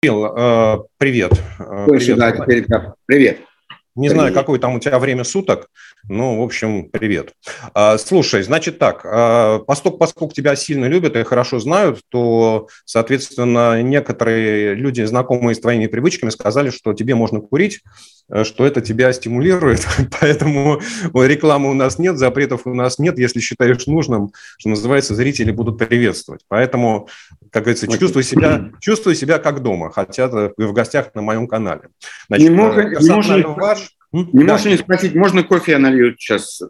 Кирилл, привет. Привет. Теперь, да. Привет. Не знаю, какое там у тебя время суток, ну, в общем, привет. А, слушай, значит так, а, поскольку, поскольку тебя сильно любят и хорошо знают, то, соответственно, некоторые люди, знакомые с твоими привычками, сказали, что тебе можно курить, э, что это тебя стимулирует, поэтому рекламы у нас нет, запретов у нас нет, если считаешь нужным, что называется, зрители будут приветствовать. Поэтому, как говорится, чувствуй себя, чувствуй себя как дома, хотя ты в гостях на моем канале. Значит, не мог, не можешь, ваш, не да. можешь не спросить, можно кофе я налью сейчас?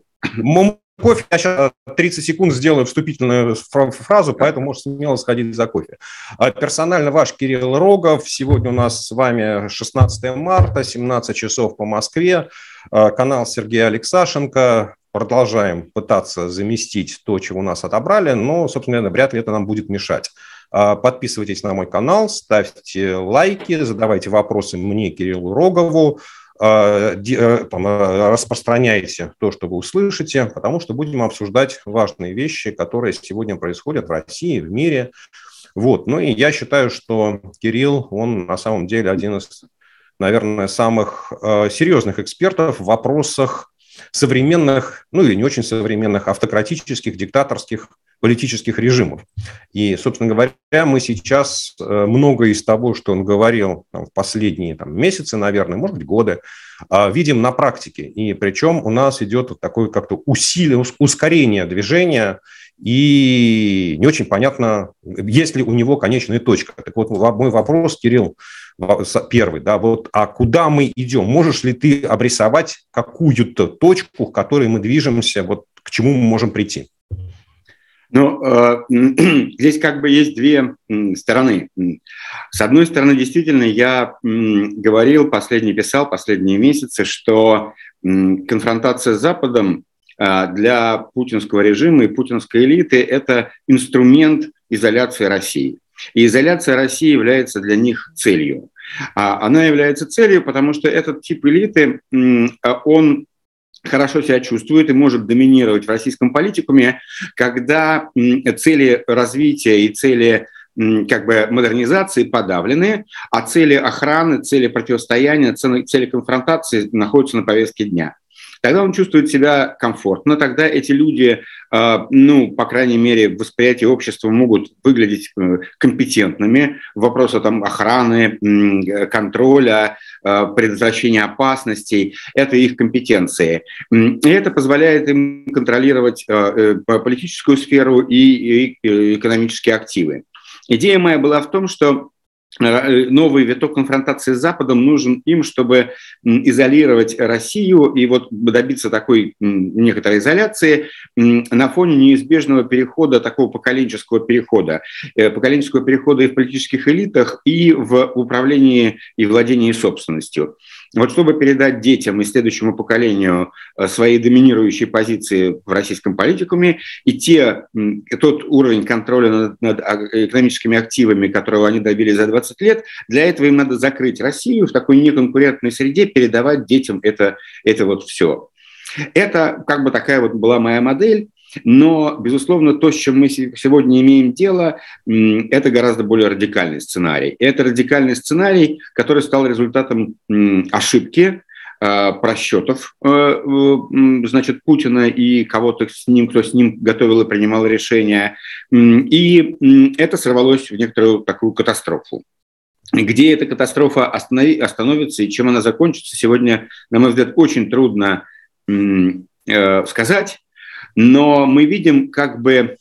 Кофе, я сейчас 30 секунд сделаю вступительную фразу, поэтому можешь смело сходить за кофе. А персонально ваш Кирилл Рогов. Сегодня у нас с вами 16 марта, 17 часов по Москве. А, канал Сергея Алексашенко. Продолжаем пытаться заместить то, чего у нас отобрали, но, собственно, вряд ли это нам будет мешать. А, подписывайтесь на мой канал, ставьте лайки, задавайте вопросы мне, Кириллу Рогову. А, э, э, распространяйте то, что вы услышите, потому что будем обсуждать важные вещи, которые сегодня происходят в России, в мире. Вот. Ну и я считаю, что Кирилл, он на самом деле один из, наверное, самых э, серьезных экспертов в вопросах современных, ну или не очень современных, автократических, диктаторских политических режимов. И, собственно говоря, мы сейчас э, многое из того, что он говорил там, в последние там, месяцы, наверное, может быть, годы, а, видим на практике. И причем у нас идет такое как-то усилие, ускорение движения, и не очень понятно, есть ли у него конечная точка. Так вот, мой вопрос, Кирилл, первый, да, вот, а куда мы идем? Можешь ли ты обрисовать какую-то точку, к которой мы движемся, вот к чему мы можем прийти? Ну, э, здесь как бы есть две стороны. С одной стороны, действительно, я говорил, последний писал, последние месяцы, что конфронтация с Западом для путинского режима и путинской элиты – это инструмент изоляции России. И изоляция России является для них целью. А она является целью, потому что этот тип элиты, он хорошо себя чувствует и может доминировать в российском политикуме, когда цели развития и цели как бы модернизации подавлены, а цели охраны, цели противостояния, цели конфронтации находятся на повестке дня. Тогда он чувствует себя комфортно, тогда эти люди, а, ну, по крайней мере, в восприятии общества могут выглядеть э, компетентными в вопросах там, охраны, контроля, а, предотвращения опасностей. Это их компетенции. И это позволяет им контролировать а, э, политическую сферу и экономические активы. Идея моя была в том, что Э, новый виток конфронтации с Западом нужен им, чтобы изолировать Россию и вот добиться такой некоторой изоляции на фоне неизбежного перехода, такого поколенческого перехода, э, поколенческого перехода и в политических элитах, и в управлении и владении собственностью. Вот чтобы передать детям и следующему поколению э, свои доминирующие позиции в российском политикуме и те, тот уровень контроля над, над экономическими активами, которого они добились за 20 лет, для этого им надо закрыть Россию в такой неконкурентной среде, передавать детям это, это вот все. Это как бы такая вот была моя модель. Но, безусловно, то, с чем мы сегодня имеем дело, это гораздо более радикальный сценарий. Это радикальный сценарий, который стал результатом ошибки, а, просчетов э, значит, Путина и кого-то с ним, кто с ним готовил и принимал решения. И это сорвалось в некоторую такую катастрофу. Где эта катастрофа остановится и чем она закончится, сегодня, на мой взгляд, очень трудно э, сказать. Но мы видим как бы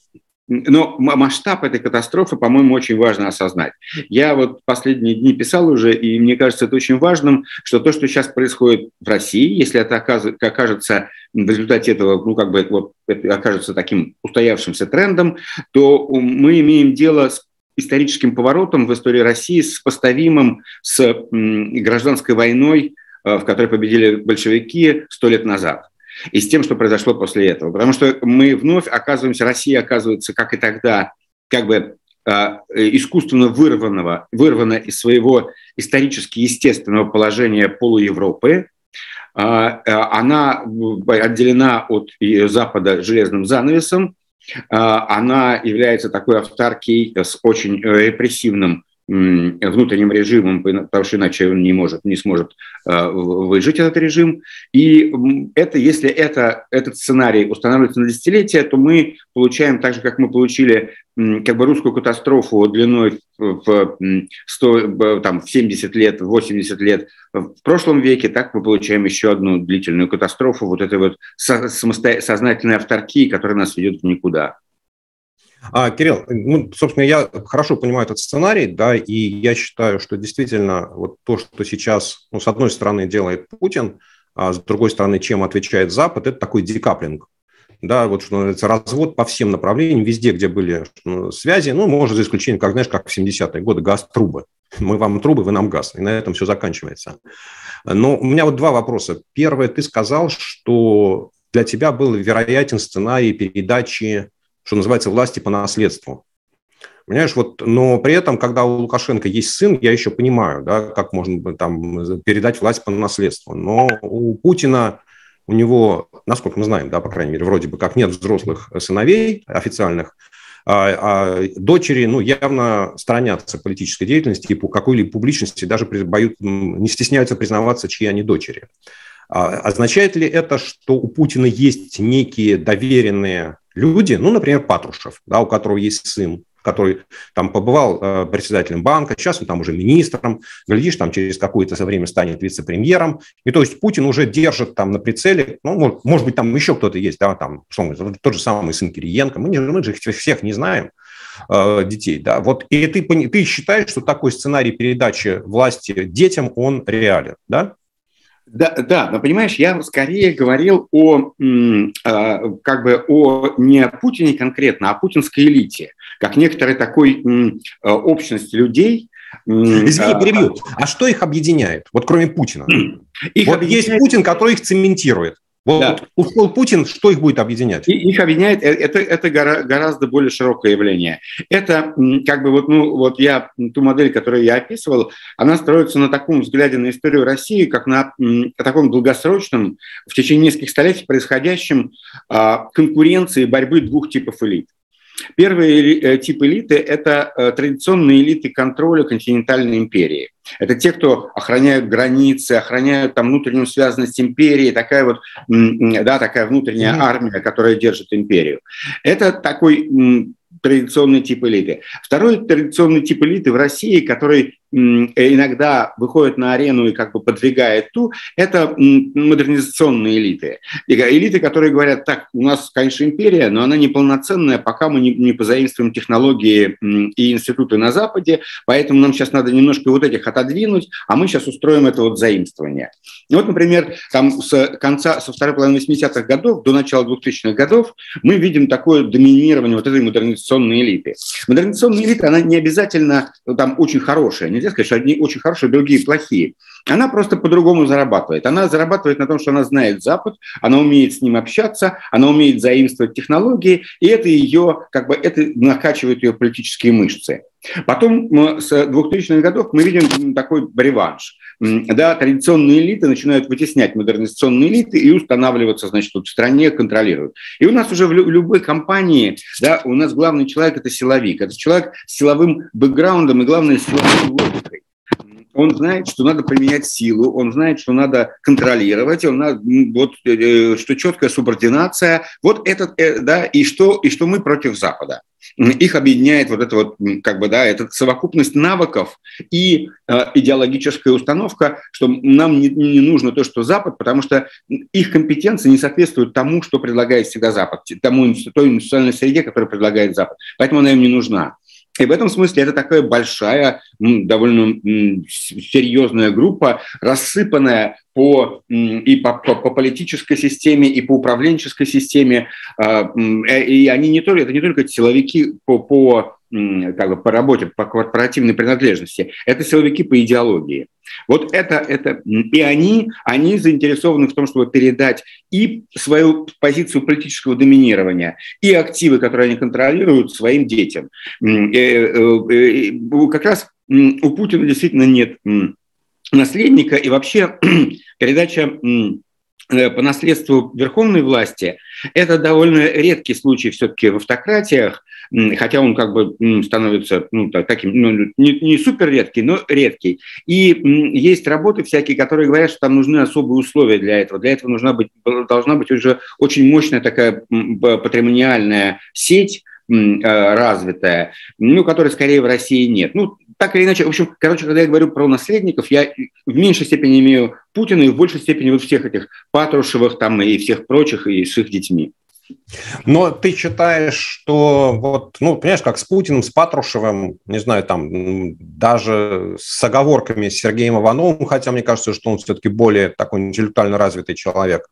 но масштаб этой катастрофы, по-моему, очень важно осознать. Я вот последние дни писал уже, и мне кажется это очень важным, что то, что сейчас происходит в России, если это окажется в результате этого, ну, как бы вот, это окажется таким устоявшимся трендом, то мы имеем дело с историческим поворотом в истории России, сопоставимым с гражданской войной, э, в которой победили большевики сто лет назад и с тем, что произошло после этого. Потому что мы вновь оказываемся, Россия оказывается, как и тогда, как бы а, искусственно вырванного, вырвана из своего исторически естественного положения полуевропы, а, а, она отделена от Запада железным занавесом, она является такой автаркией с очень репрессивным внутренним режимом, потому что иначе он не может, не сможет э, выжить этот режим. И это, если это, этот сценарий устанавливается на десятилетия, то мы получаем так же, как мы получили как бы русскую катастрофу длиной в, 100, там, в 70 лет, 80 лет в прошлом веке, так мы получаем еще одну длительную катастрофу вот этой вот сознательной авторкии, которая нас ведет никуда. А, Кирилл, ну, собственно, я хорошо понимаю этот сценарий, да, и я считаю, что действительно вот то, что сейчас, ну, с одной стороны, делает Путин, а с другой стороны, чем отвечает Запад, это такой декаплинг. Да, вот что называется, развод по всем направлениям, везде, где были ну, связи, ну, может, за исключением, как, знаешь, как в 70-е годы, газ-трубы. Мы вам трубы, вы нам газ. И на этом все заканчивается. Но у меня вот два вопроса. Первое, ты сказал, что для тебя был вероятен сценарий передачи что называется, власти по наследству. Понимаешь, вот, но при этом, когда у Лукашенко есть сын, я еще понимаю, да, как можно там передать власть по наследству. Но у Путина, у него, насколько мы знаем, да, по крайней мере, вроде бы как нет взрослых сыновей официальных, а, а дочери, ну, явно сторонятся политической деятельности и по какой-либо публичности, даже боют, не стесняются признаваться, чьи они дочери. А означает ли это, что у Путина есть некие доверенные люди, ну, например, Патрушев, да, у которого есть сын, который там побывал э, председателем банка, сейчас он там уже министром, глядишь, там через какое-то время станет вице-премьером. И то есть Путин уже держит там на прицеле, ну, может, может быть, там еще кто-то есть, да, там, что тот же самый сын Кириенко, мы, не, мы же всех не знаем, э, детей, да, вот, и ты, ты считаешь, что такой сценарий передачи власти детям, он реален, да? Да, да, но понимаешь, я скорее говорил о а, как бы о не Путине конкретно, а о путинской элите, как некоторой такой а, общности людей. Извини, а, перебью. А что их объединяет? Вот кроме Путина. Их вот объединяет... есть Путин, который их цементирует. Вот да. ушел Путин, что их будет объединять? Их объединяет, э, это, это гораздо более широкое явление. Это как бы вот, ну, вот я, ту модель, которую я описывал, она строится на таком взгляде на историю России, как на таком долгосрочном, в течение нескольких столетий происходящем а, конкуренции борьбы двух типов элит. Первый э, тип элиты – это э, традиционные элиты контроля континентальной империи. Это те, кто охраняют границы, охраняют там внутреннюю связанность империи, такая вот, да, такая внутренняя армия, которая держит империю. Это такой традиционный тип элиты. Второй традиционный тип элиты в России, который иногда выходит на арену и как бы подвигает ту, это модернизационные элиты. Элиты, которые говорят, так, у нас, конечно, империя, но она неполноценная, пока мы не, не позаимствуем технологии и институты на Западе, поэтому нам сейчас надо немножко вот этих отодвинуть, а мы сейчас устроим это вот заимствование. вот, например, там с конца, со второй половины 80-х годов до начала 2000-х годов мы видим такое доминирование вот этой модернизационной элиты. Модернизационная элита, она не обязательно там очень хорошая, нельзя сказать, что одни очень хорошие, другие плохие. Она просто по-другому зарабатывает. Она зарабатывает на том, что она знает Запад, она умеет с ним общаться, она умеет заимствовать технологии, и это ее, как бы, это накачивает ее политические мышцы. Потом с 2000-х годов мы видим такой реванш. Да, традиционные элиты начинают вытеснять модернизационные элиты и устанавливаться, значит, тут в стране, контролируют. И у нас уже в любой компании, да, у нас главный человек – это силовик. Это человек с силовым бэкграундом и, главное, с силовой логикой он знает, что надо применять силу, он знает, что надо контролировать, он надо, вот, э, э, что четкая субординация, вот этот, э, да, и что, и что мы против Запада. Их объединяет вот эта вот, как бы, да, эта совокупность навыков и э, идеологическая установка, что нам не, не нужно то, что Запад, потому что их компетенции не соответствуют тому, что предлагает всегда Запад, тому той институциональной среде, которую предлагает Запад. Поэтому она им не нужна. И в этом смысле это такая большая, довольно серьезная группа, рассыпанная по, и по, по, по политической системе, и по управленческой системе. А, э, и они не только, это не только силовики по, по как бы по работе, по корпоративной принадлежности, это силовики по идеологии. Вот это, это и они, они заинтересованы в том, чтобы передать и свою позицию политического доминирования, и активы, которые они контролируют, своим детям. Э, э, как раз у Путина действительно нет наследника, и вообще передача Э, по наследству верховной власти, это довольно редкий случай все-таки в автократиях, хотя он как бы становится ну, таким, ну, не, не супер редкий, но редкий. И есть работы всякие, которые говорят, что там нужны особые условия для этого. Для этого нужна быть, должна быть уже очень мощная такая патримониальная сеть, э, развитая, ну, которой скорее в России нет. Ну, так или иначе, в общем, короче, когда я говорю про наследников, я в меньшей степени имею Путина и в большей степени вот всех этих Патрушевых там и всех прочих, и с их детьми. Но ты считаешь, что вот, ну, понимаешь, как с Путиным, с Патрушевым, не знаю, там, даже с оговорками с Сергеем Ивановым, хотя мне кажется, что он все-таки более такой интеллектуально развитый человек,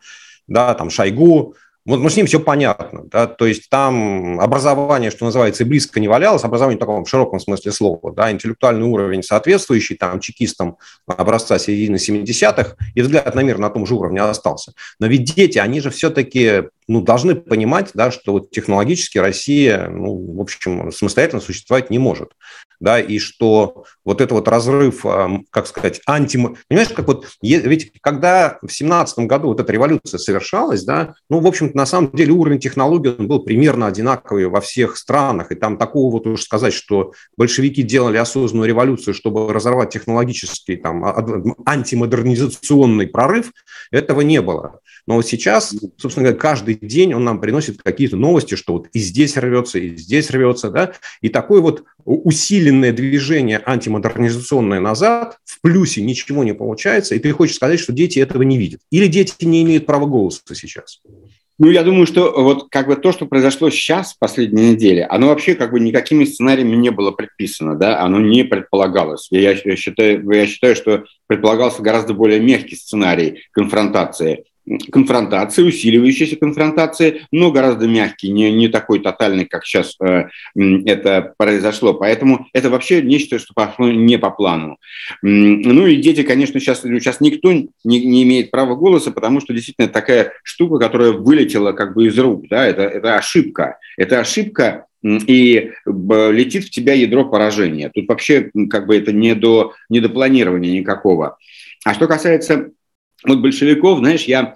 да, там, Шойгу, вот ну, с ним все понятно, да, то есть там образование, что называется, и близко не валялось, образование в таком широком смысле слова, да, интеллектуальный уровень соответствующий там чекистам образца середины 70-х, и взгляд на мир на том же уровне остался. Но ведь дети, они же все-таки ну, должны понимать, да, что вот технологически Россия, ну, в общем, самостоятельно существовать не может. Да, и что вот это вот разрыв, как сказать, анти... Понимаешь, как вот, ведь когда в семнадцатом году вот эта революция совершалась, да, ну, в общем на самом деле уровень технологий был примерно одинаковый во всех странах, и там такого вот уж сказать, что большевики делали осознанную революцию, чтобы разорвать технологический, там, антимодернизационный прорыв, этого не было. Но вот сейчас, собственно говоря, каждый день он нам приносит какие-то новости, что вот и здесь рвется, и здесь рвется, да, и такое вот усиленное движение антимодернизационное назад, в плюсе ничего не получается, и ты хочешь сказать, что дети этого не видят. Или дети не имеют права голоса сейчас. Ну, я думаю, что вот как бы то, что произошло сейчас, в последней неделе, оно вообще как бы никакими сценариями не было предписано, да, оно не предполагалось. Я, я, считаю, я считаю, что предполагался гораздо более мягкий сценарий конфронтации конфронтации, усиливающейся конфронтации, но гораздо мягкий, не, не такой тотальный, как сейчас э, это произошло. Поэтому это вообще нечто, что пошло не по плану. Ну и дети, конечно, сейчас, сейчас никто не, не имеет права голоса, потому что действительно такая штука, которая вылетела как бы из рук, да, это, это ошибка. Это ошибка, и летит в тебя ядро поражения. Тут вообще как бы это не до, не до планирования никакого. А что касается вот большевиков, знаешь, я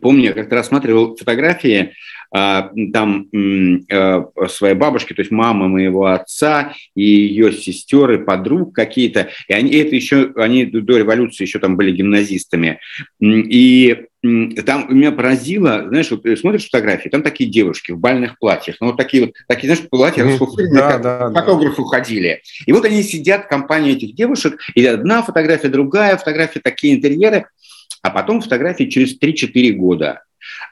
помню, я как-то рассматривал фотографии а, там а, своей бабушки, то есть мамы моего отца и ее сестер и подруг какие-то, и они это еще, они до революции еще там были гимназистами, и там меня поразило, знаешь, вот смотришь фотографии, там такие девушки в бальных платьях, ну вот такие вот, такие, знаешь, платья расфуфыренные, да, как да, фотографы да. ходили. И вот они сидят, компания этих девушек, и одна фотография, другая фотография, такие интерьеры, а потом фотографии через 3-4 года.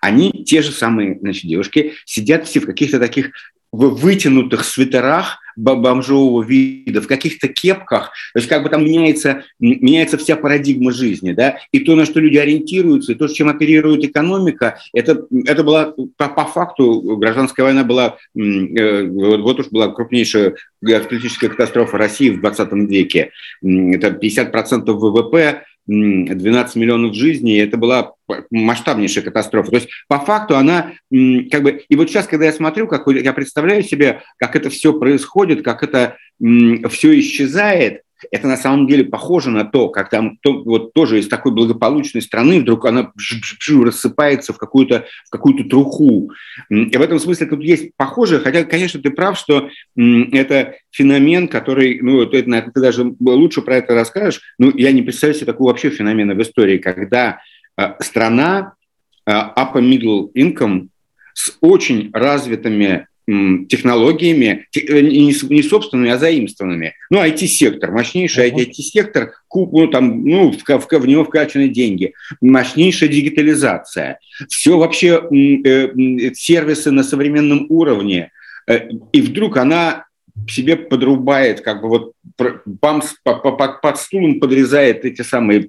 Они, те же самые значит, девушки, сидят все в каких-то таких в вытянутых свитерах бомжового вида, в каких-то кепках, то есть как бы там меняется, меняется вся парадигма жизни, да, и то, на что люди ориентируются, и то, чем оперирует экономика, это, это была, по, по факту, гражданская война была, э, вот уж была крупнейшая политическая катастрофа России в 20 веке, это 50% ВВП, 12 миллионов жизней, это была масштабнейшая катастрофа. То есть по факту она как бы... И вот сейчас, когда я смотрю, как я представляю себе, как это все происходит, как это все исчезает, это на самом деле похоже на то, как там то, вот тоже из такой благополучной страны вдруг она рассыпается в какую-то в какую-то труху. И в этом смысле тут есть похожее, хотя, конечно, ты прав, что это феномен, который, ну, ты, ты даже лучше про это расскажешь, ну, я не представляю себе такого вообще феномена в истории, когда э, страна э, upper middle income с очень развитыми технологиями, э, не собственными, а заимствованными. Ну, IT-сектор, мощнейший IT-сектор, ну, там, ну, в, в, в него вкачаны деньги, мощнейшая дигитализация, все вообще э, сервисы на современном уровне, э, и вдруг она себе подрубает, как бы вот бам, по, по, под стулом подрезает эти самые...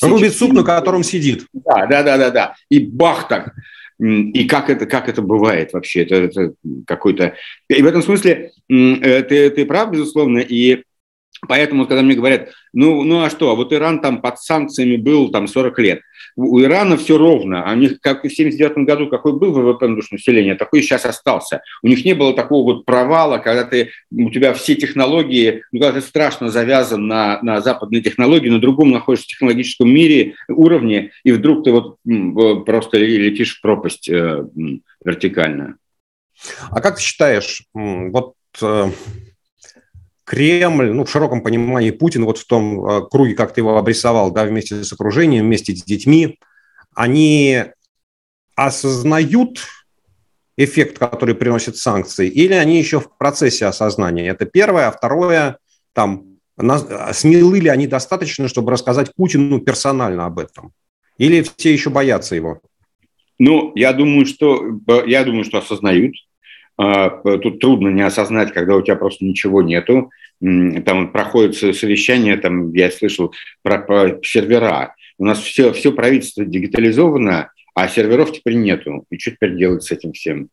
Рубит суп, на котором сидит. Да, да, да, да, да. И бах так и как это, как это бывает вообще? Это, это какой-то... И в этом смысле э, ты, ты прав, безусловно, и Поэтому, когда мне говорят, ну, ну а что, а вот Иран там под санкциями был там 40 лет. У Ирана все ровно. У них, как и в 79 году, какой был ВВП на душу населения, такой и сейчас остался. У них не было такого вот провала, когда ты, у тебя все технологии, ну, когда ты страшно завязан на, на западные технологии, на другом находишься в технологическом мире, уровне, и вдруг ты вот просто летишь в пропасть э, вертикально. А как ты считаешь, вот э, Кремль, ну, в широком понимании Путин, вот в том э, круге, как ты его обрисовал, да, вместе с окружением, вместе с детьми, они осознают эффект, который приносит санкции, или они еще в процессе осознания? Это первое. А второе, там, смелы ли они достаточно, чтобы рассказать Путину персонально об этом? Или все еще боятся его? Ну, я думаю, что, я думаю, что осознают. А, тут трудно не осознать, когда у тебя просто ничего нету. Там проходит совещание, там я слышал про, про сервера. У нас все, все правительство дигитализовано, а серверов теперь нету. И что теперь делать с этим всем?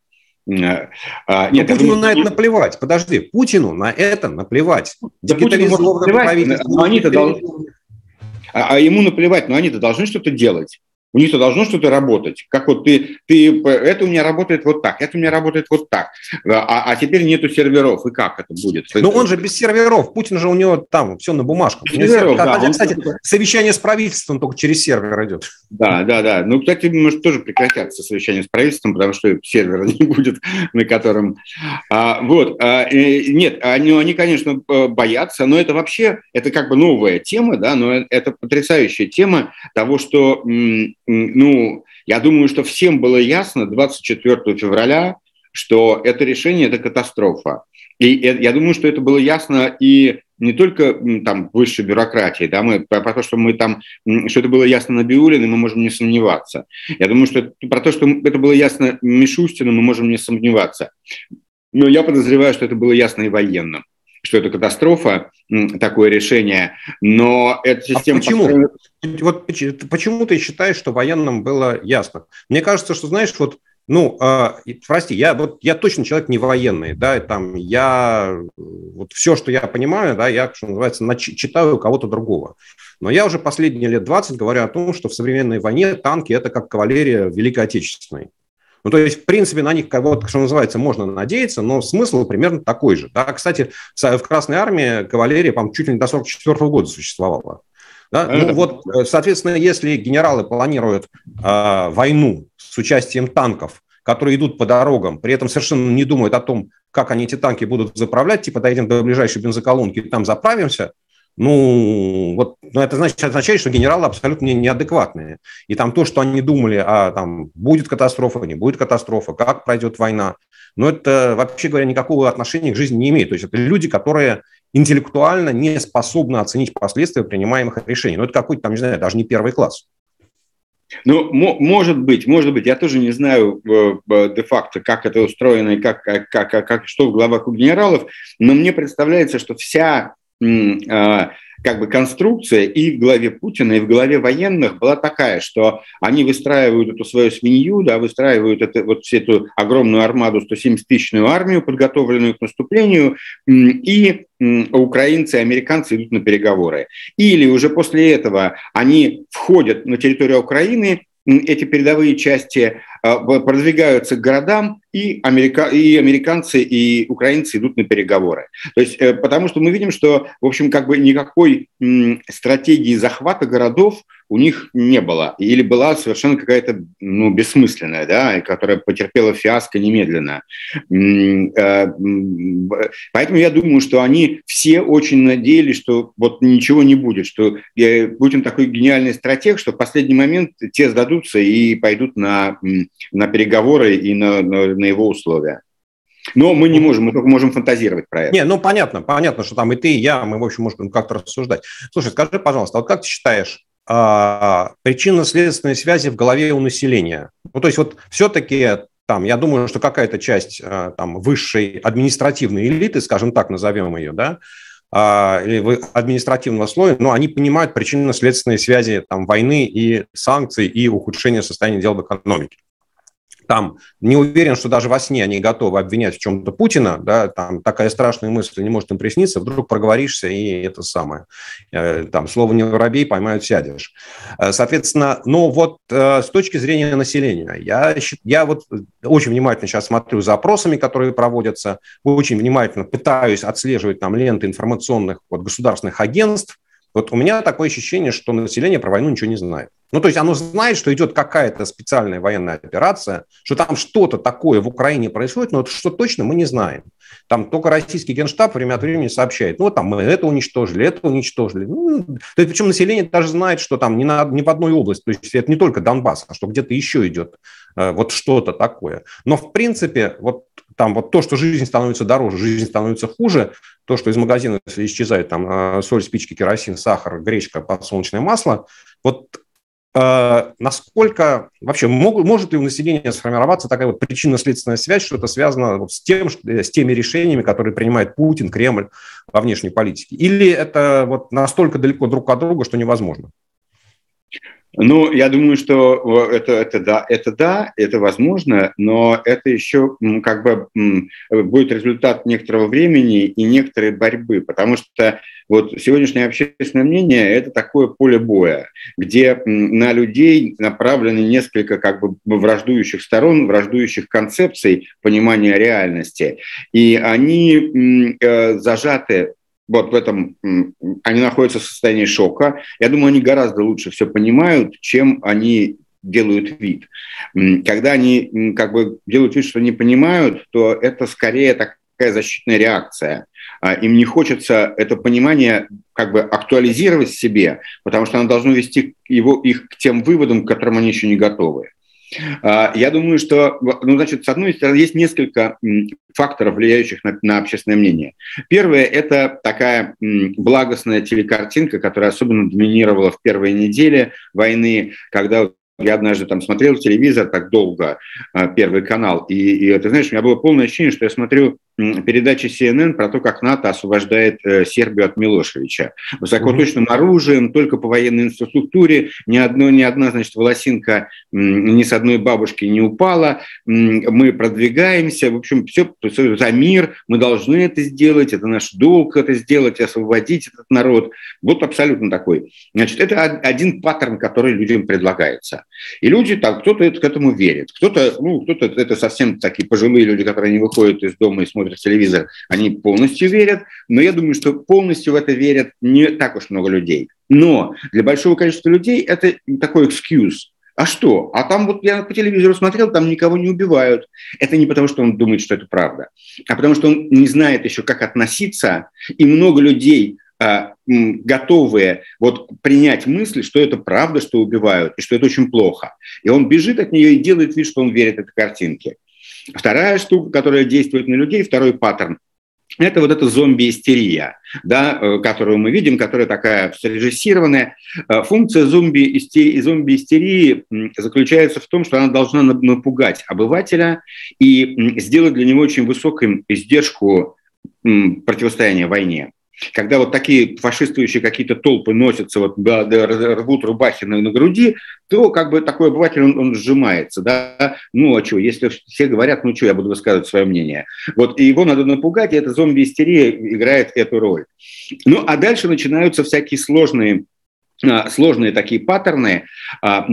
А, а нет, Путину думаю, на это наплевать. Подожди, Путину на это наплевать. Да Дигитализованное правительство. Но они-то должны... а, а ему наплевать, но они-то должны что-то делать. У них-то должно что-то работать. Как вот ты, ты, это у меня работает вот так, это у меня работает вот так. А, а теперь нету серверов. И как это будет? Ну, он же без серверов. Путин же у него там все на бумажках. Серверов, да, Хотя, он... кстати, совещание с правительством только через сервер идет. Да, да, да. Ну, кстати, может, тоже прекратятся совещания с правительством, потому что сервера не будет, на котором... А, вот. А, э, нет, они, они, конечно, боятся, но это вообще, это как бы новая тема, да, но это потрясающая тема того, что ну, я думаю, что всем было ясно 24 февраля, что это решение – это катастрофа. И я думаю, что это было ясно и не только там высшей бюрократии, да, мы, про то, что мы там, что это было ясно на Биулина, мы можем не сомневаться. Я думаю, что про то, что это было ясно Мишустину, мы можем не сомневаться. Но я подозреваю, что это было ясно и военным что это катастрофа, такое решение, но эта а система... А почему? Построена... Вот почему ты считаешь, что военным было ясно? Мне кажется, что, знаешь, вот ну, э, прости, я вот я точно человек не военный, да, там я вот все, что я понимаю, да, я, что называется, нач- читаю кого-то другого. Но я уже последние лет 20 говорю о том, что в современной войне танки это как кавалерия Великой Отечественной. Ну, то есть, в принципе, на них, вот, что называется, можно надеяться, но смысл примерно такой же. Да? Кстати, в Красной Армии кавалерия, по чуть ли не до 44 года существовала. Да? Ну, вот, э, соответственно, если генералы планируют э, войну с участием танков, которые идут по дорогам, при этом совершенно не думают о том, как они эти танки будут заправлять, типа доедем до ближайшей бензоколонки и там заправимся, ну, вот ну, это значит, означает, что генералы абсолютно неадекватные. И там то, что они думали, а там будет катастрофа, не будет катастрофа, как пройдет война, но это, вообще говоря, никакого отношения к жизни не имеет. То есть это люди, которые интеллектуально не способны оценить последствия принимаемых решений. Ну, это какой-то там, не знаю, даже не первый класс. Ну, может быть, может быть. Я тоже не знаю э, э, де-факто, как это устроено и как, как, как, как, что в головах у генералов, но мне представляется, что вся как бы конструкция и в голове Путина, и в голове военных была такая, что они выстраивают эту свою свинью, да, выстраивают это, вот всю эту огромную армаду, 170-тысячную армию, подготовленную к наступлению, и украинцы и американцы идут на переговоры. Или уже после этого они входят на территорию Украины, эти передовые части а, продвигаются к городам, и, америка... и американцы, и украинцы идут на переговоры. То есть, э, потому что мы видим, что, в общем, как бы никакой стратегии захвата городов у них не было. Или была совершенно какая-то ну, бессмысленная, да, которая потерпела фиаско немедленно. Э, поэтому я думаю, что они все очень надеялись, что вот ничего не будет, что Путин такой гениальный стратег, что в последний момент те сдадутся и пойдут на, на переговоры и на, на, на его условия. Но мы не можем, мы только можем фантазировать про это. Не, ну понятно, понятно, что там и ты, и я, мы, в общем, можем как-то рассуждать. Слушай, скажи, пожалуйста, вот как ты считаешь, а, причинно-следственные связи в голове у населения. Ну, то есть вот все-таки там, я думаю, что какая-то часть а, там высшей административной элиты, скажем так, назовем ее, да, а, или административного слоя, но они понимают причинно-следственные связи там, войны и санкций и ухудшения состояния дел в экономике. Там не уверен, что даже во сне они готовы обвинять в чем-то Путина, да, там такая страшная мысль не может им присниться, вдруг проговоришься, и это самое. Э, там слово не воробей, поймают, сядешь. Э, соответственно, ну вот э, с точки зрения населения, я, я вот очень внимательно сейчас смотрю за опросами, которые проводятся, очень внимательно пытаюсь отслеживать там ленты информационных вот, государственных агентств, вот у меня такое ощущение, что население про войну ничего не знает. Ну, то есть оно знает, что идет какая-то специальная военная операция, что там что-то такое в Украине происходит, но вот что точно мы не знаем. Там только российский генштаб время от времени сообщает, ну, там мы это уничтожили, это уничтожили. Ну, то есть, причем население даже знает, что там не, на, не в одной области, то есть это не только Донбасс, а что где-то еще идет э, вот что-то такое. Но, в принципе, вот там вот то, что жизнь становится дороже, жизнь становится хуже, то, что из магазина исчезает там э, соль, спички, керосин, сахар, гречка, подсолнечное масло, вот Э, насколько вообще мог, может ли у населения сформироваться такая вот причинно-следственная связь, что это связано вот с, тем, э, с теми решениями, которые принимает Путин, Кремль во внешней политике? Или это вот настолько далеко друг от друга, что невозможно? Ну, я думаю, что это, это да, это да, это возможно, но это еще как бы будет результат некоторого времени и некоторой борьбы, потому что вот сегодняшнее общественное мнение – это такое поле боя, где на людей направлены несколько как бы враждующих сторон, враждующих концепций понимания реальности, и они э, зажаты вот в этом, они находятся в состоянии шока. Я думаю, они гораздо лучше все понимают, чем они делают вид. Когда они как бы делают вид, что не понимают, то это скорее такая защитная реакция. А, им не хочется это понимание как бы актуализировать себе, потому что оно должно вести его, их к тем выводам, к которым они еще не готовы. А, я думаю, что, ну, значит, с одной стороны, есть несколько факторов, влияющих на, на общественное мнение. Первое – это такая благостная телекартинка, которая особенно доминировала в первые недели войны, когда я однажды там смотрел телевизор так долго, а, первый канал, и, и ты знаешь, у меня было полное ощущение, что я смотрю передачи CNN про то, как НАТО освобождает э, Сербию от Милошевича. Высокоточным оружием, только по военной инфраструктуре, ни, одно, ни одна, значит, волосинка ни с одной бабушки не упала, мы продвигаемся, в общем, все за мир, мы должны это сделать, это наш долг это сделать, освободить этот народ. Вот абсолютно такой. Значит, это один паттерн, который людям предлагается. И люди, там, кто-то к этому верит, кто-то, ну, кто-то, это совсем такие пожилые люди, которые не выходят из дома и смотрят смотрят телевизор, они полностью верят, но я думаю, что полностью в это верят не так уж много людей. Но для большого количества людей это такой экскьюз. А что? А там вот я по телевизору смотрел, там никого не убивают. Это не потому, что он думает, что это правда, а потому что он не знает еще, как относиться. И много людей, а, готовые вот принять мысль, что это правда, что убивают, и что это очень плохо. И он бежит от нее и делает вид, что он верит этой картинке. Вторая штука, которая действует на людей, второй паттерн, это вот эта зомби-истерия, да, э, которую мы видим, которая такая срежиссированная. Э, функция зомби-истерии, зомби-истерии заключается в том, что она должна напугать обывателя и сделать для него очень высокую издержку противостояния войне когда вот такие фашистующие какие-то толпы носятся, вот, да, да, рвут рубахи на, на груди, то как бы такой обыватель, он, он сжимается, да, ну а что, если все говорят, ну что, я буду высказывать свое мнение. Вот, и его надо напугать, и эта зомби-истерия играет эту роль. Ну, а дальше начинаются всякие сложные сложные такие паттерны. А,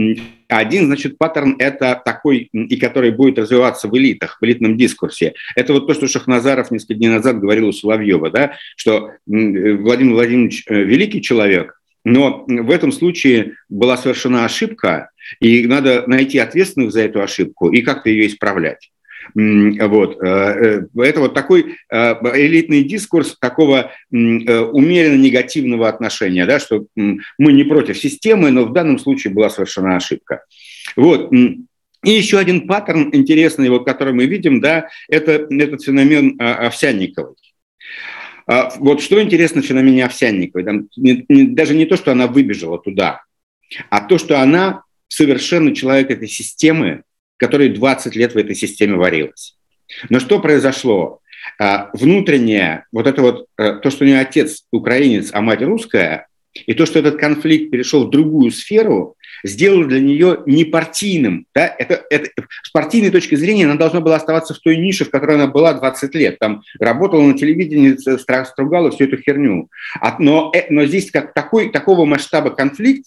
один, значит, паттерн – это такой, и который будет развиваться в элитах, в элитном дискурсе. Это вот то, что Шахназаров несколько дней назад говорил у Соловьева, да, что Владимир Владимирович э, великий человек, но в этом случае была совершена ошибка, и надо найти ответственных за эту ошибку и как-то ее исправлять. Вот. Э, э, это вот такой э, элитный дискурс такого умеренно негативного отношения, да, что мы не против системы, но в данном случае была совершена ошибка. Вот. И еще один паттерн интересный, вот, который мы видим, да, это этот феномен а, Овсянниковой. А, вот что интересно в феномене Овсянниковой, там, не, не, даже не то, что она выбежала туда, а то, что она совершенно человек этой системы, который 20 лет в этой системе варилась. Но что произошло? А, внутреннее, вот это вот, э, то, что у нее отец украинец, а мать русская, и то, что этот конфликт перешел в другую сферу, сделало для нее непартийным. Да? Это, это, с партийной точки зрения она должна была оставаться в той нише, в которой она была 20 лет. Там работала на телевидении, стругала всю эту херню. Но, э, но здесь как такой, такого масштаба конфликт,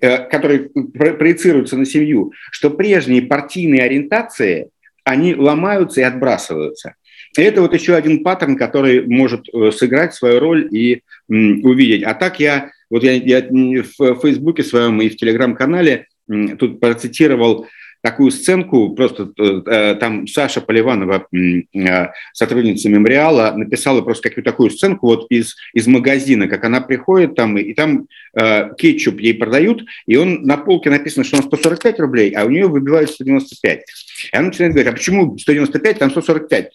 э, который проецируется на семью, что прежние партийные ориентации, они ломаются и отбрасываются. И это вот еще один паттерн, который может э, сыграть свою роль и увидеть. А так я, вот я, я в Фейсбуке своем и в Телеграм-канале тут процитировал такую сценку, просто э, э, там Саша Поливанова, э, сотрудница мемориала, написала просто какую-то такую сценку вот из, из магазина, как она приходит там, и там э, кетчуп ей продают, и он на полке написано, что он 145 рублей, а у нее выбивают 195. И она начинает говорить, а почему 195, там 145?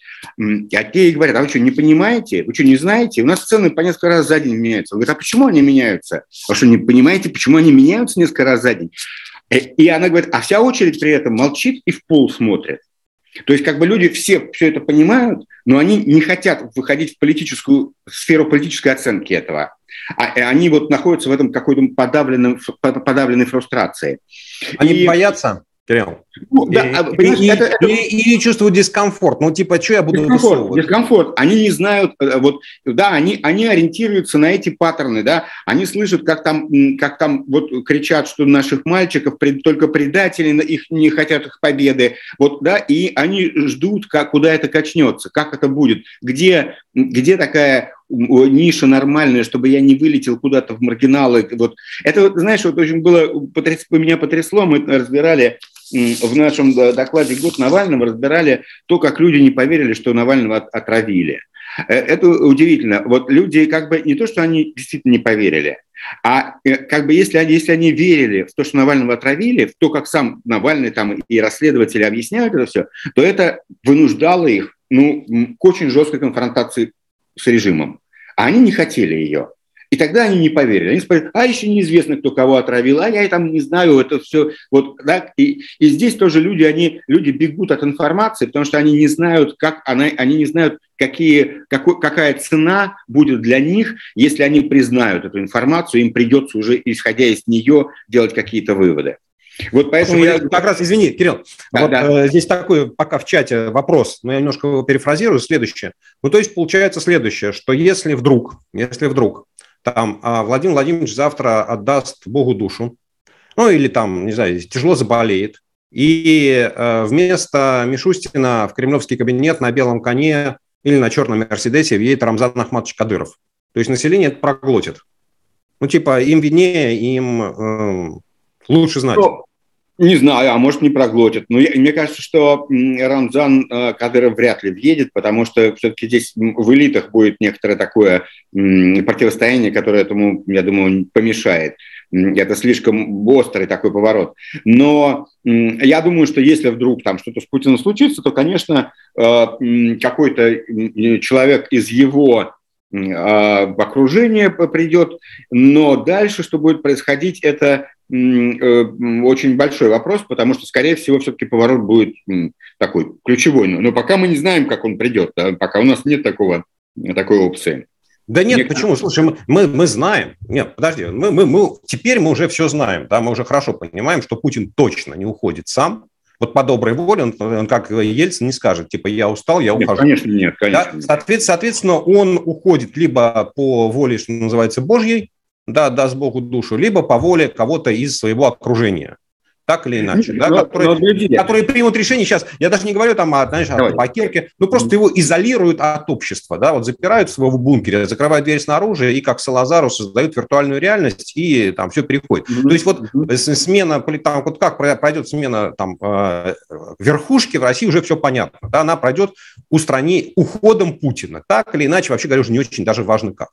А те ей говорят, а вы что, не понимаете? Вы что, не знаете? У нас цены по несколько раз за день меняются. Он говорит, а почему они меняются? А что, не понимаете, почему они меняются несколько раз за день? Э, и она говорит, а вся очередь при этом молчит и в пол смотрит. То есть как бы люди все все это понимают, но они не хотят выходить в политическую сферу политической оценки этого. А они вот находятся в этом какой-то подавленной, подавленной фрустрации. Они и... боятся? Кирилл. Ну, да, и, а, и, это, это... И, и чувствуют дискомфорт. Ну, типа, что я буду дискомфорт, дискомфорт. Они не знают, э, вот, да, они, они ориентируются на эти паттерны, да, они слышат, как там, как там вот кричат, что наших мальчиков только предатели, их не хотят их победы, вот, да, и они ждут, как, куда это качнется, как это будет, где, где такая ниша нормальная, чтобы я не вылетел куда-то в маргиналы. Вот. Это, знаешь, вот очень было, потряс, меня потрясло, мы разбирали в нашем докладе «Год Навального» разбирали то, как люди не поверили, что Навального отравили. Э, это удивительно. Вот люди как бы не то, что они действительно не поверили, а э, как бы если они, если они верили в то, что Навального отравили, в то, как сам Навальный там и расследователи объясняют это все, то это вынуждало их ну, к очень жесткой конфронтации с режимом. А они не хотели ее. И тогда они не поверили. Они сказали, а еще неизвестно, кто кого отравил, а я там не знаю, это все. Вот, да? и, и здесь тоже люди, они, люди бегут от информации, потому что они не знают, как она, они не знают, какие, какой, какая цена будет для них, если они признают эту информацию, им придется уже, исходя из нее, делать какие-то выводы. Вот поэтому я... Как раз, извини, Кирилл, да, вот да. Э, здесь такой пока в чате вопрос, но я немножко его перефразирую, следующее. Ну, то есть получается следующее, что если вдруг, если вдруг там а Владимир Владимирович завтра отдаст Богу душу, ну или там, не знаю, тяжело заболеет, и э, вместо Мишустина в кремлевский кабинет на белом коне или на черном Мерседесе въедет Рамзан Ахматович Кадыров. То есть население это проглотит. Ну, типа, им виднее, им э, лучше знать. Ну, не знаю, а может не проглотит. Но я, мне кажется, что Рамзан э, Кадыров вряд ли въедет, потому что все-таки здесь в элитах будет некоторое такое противостояние, которое этому, я думаю, помешает. Это слишком острый такой поворот. Но я думаю, что если вдруг там что-то с Путиным случится, то, конечно, э, какой-то человек из его а, окружения придет, но дальше, что будет происходить, это Э, очень большой вопрос, потому что, скорее всего, все-таки поворот будет такой ключевой. Но пока мы не знаем, как он придет, да, пока у нас нет такого, такой опции. Да нет, Мне почему? Слушай, мы, мы знаем. Нет, подожди, мы, мы, мы, теперь мы уже все знаем. Да, мы уже хорошо понимаем, что Путин точно не уходит сам. Вот по доброй воле он, он как Ельцин, не скажет, типа, я устал, я ухожу. Нет, конечно, нет, конечно. Да? Соответственно, соответственно, он уходит либо по воле, что называется, Божьей, да, даст Богу душу, либо по воле кого-то из своего окружения. Так или иначе, да, но, которые, но которые примут решение сейчас, я даже не говорю там о, знаешь, о табакерке, ну просто его изолируют от общества, да, вот запирают в своего бункере, закрывают дверь снаружи и как Салазару создают виртуальную реальность и там все переходит. Mm-hmm. То есть вот смена, там, вот как пройдет смена там э, верхушки в России уже все понятно, да, она пройдет устранение уходом Путина, так или иначе, вообще говоря, уже не очень даже важно как.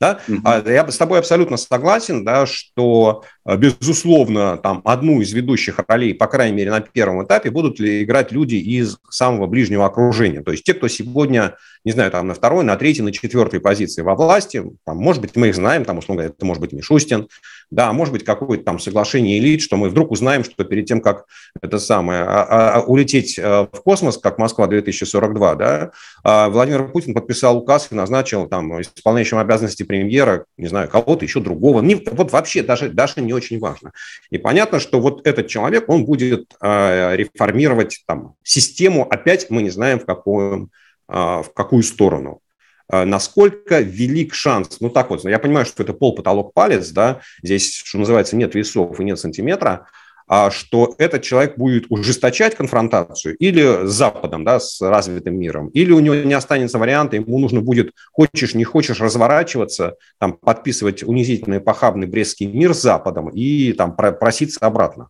Да? Mm-hmm. Я с тобой абсолютно согласен, да, что, а, безусловно, там одну из ведущих ролей, по крайней мере, на первом этапе, будут ли играть люди из самого ближнего окружения. То есть те, кто сегодня, не знаю, там на второй, на третьей, на четвертой позиции во власти, там, может быть, мы их знаем, там, условно говоря, это может быть Мишустин, Да, может быть, какое-то там соглашение элит, что мы вдруг узнаем, что перед тем, как это самое, а, а, а улететь э, в космос, как Москва 2042, да, Владимир Путин подписал указ и назначил там исполняющим обязанности премьера, не знаю, кого-то еще другого. Вот вообще даже, даже не очень важно. И понятно, что вот этот человек, он будет э, реформировать там систему, опять мы не знаем в, какую, э, в какую сторону. А, насколько велик шанс, ну так вот, я понимаю, что это пол, потолок, палец, да, здесь, что называется, нет весов и нет сантиметра, а что этот человек будет ужесточать конфронтацию или с Западом, да, с развитым миром, или у него не останется варианта, ему нужно будет, хочешь, не хочешь, разворачиваться, там, подписывать унизительный, похабный Брестский мир с Западом и там проситься обратно.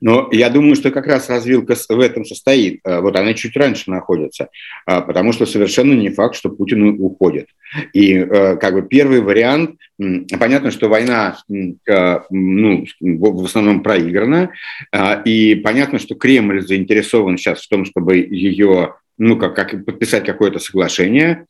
Но я думаю, что как раз развилка в этом состоит. Э, вот она чуть раньше находится, э, потому что совершенно не факт, что Путин уходит. И э, как бы первый вариант, понятно, что война ну, в основном проиграна, и понятно, что Кремль заинтересован сейчас в том, чтобы ее ну, как, как подписать какое-то соглашение.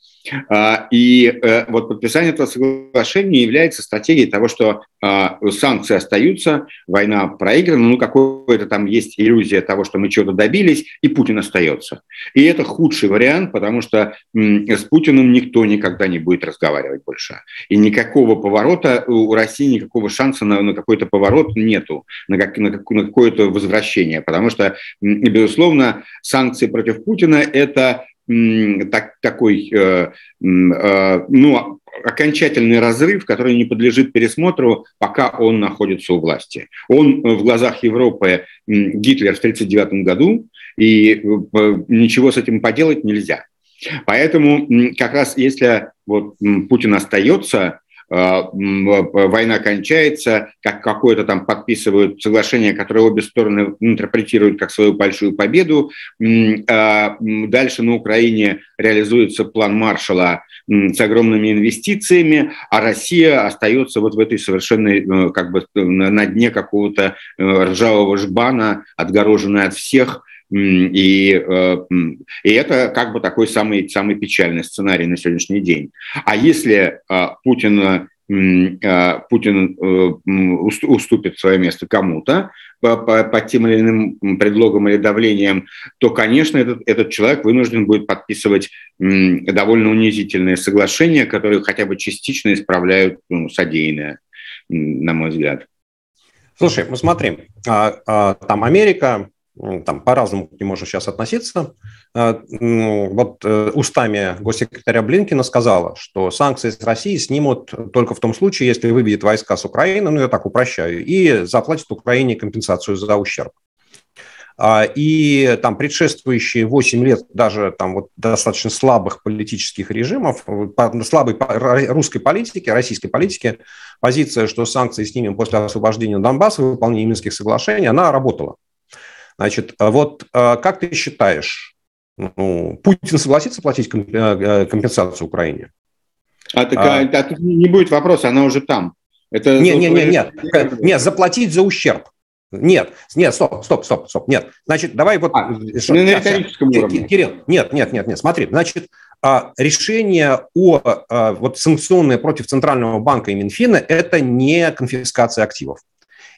А, и э, вот подписание этого соглашения является стратегией того, что а, санкции остаются, война проиграна, ну, какой-то там есть иллюзия того, что мы чего-то добились, и Путин остается. И это худший вариант, потому что с Путиным никто никогда не будет разговаривать больше. И никакого поворота у России, никакого шанса на, на какой-то поворот нету, на, как, на, на какое-то возвращение, потому что, безусловно, санкции против Путина – это так, такой э, э, ну, окончательный разрыв, который не подлежит пересмотру, пока он находится у власти. Он в глазах Европы Гитлер в 1939 году, и э, ничего с этим поделать нельзя. Поэтому как раз если вот Путин остается, Э, война кончается, как какое-то там подписывают соглашение, которое обе стороны интерпретируют как свою большую победу. А, дальше на Украине реализуется план Маршала с огромными инвестициями, а Россия остается вот в этой совершенной, э, как бы на дне какого-то э, ржавого жбана, отгороженной от всех, и, и это как бы такой самый, самый печальный сценарий на сегодняшний день. А если Путин Путин э, уступит свое место кому-то по, по, тем или иным предлогам или давлением, то, конечно, этот, этот человек вынужден будет подписывать довольно унизительные соглашения, которые хотя бы частично исправляют ну, содеянное, на мой взгляд. Слушай, мы смотрим, а, а, там Америка, там по-разному к нему сейчас относиться. А, вот э, устами госсекретаря Блинкина сказала, что санкции с России снимут только в том случае, если выведет войска с Украины, ну я так упрощаю, и заплатит Украине компенсацию за ущерб. А, и там предшествующие 8 лет даже там вот достаточно слабых политических режимов, слабой русской политики, российской политики, позиция, что санкции снимем после освобождения Донбасса, выполнения Минских соглашений, она работала. Значит, а вот а, как ты считаешь, ну, Путин согласится платить э, э, компенсацию Украине? А, так, а, а, тут не будет вопроса, она уже там. Это, нет, нет, нет, нет, нет, заплатить за ущерб. Нет, нет, стоп, стоп, стоп, стоп, нет. Значит, давай вот... А, что, на риторическом уровне. Кирилл, нет, нет, нет, нет, смотри, значит, решение о вот санкционное против Центрального банка и Минфина – это не конфискация активов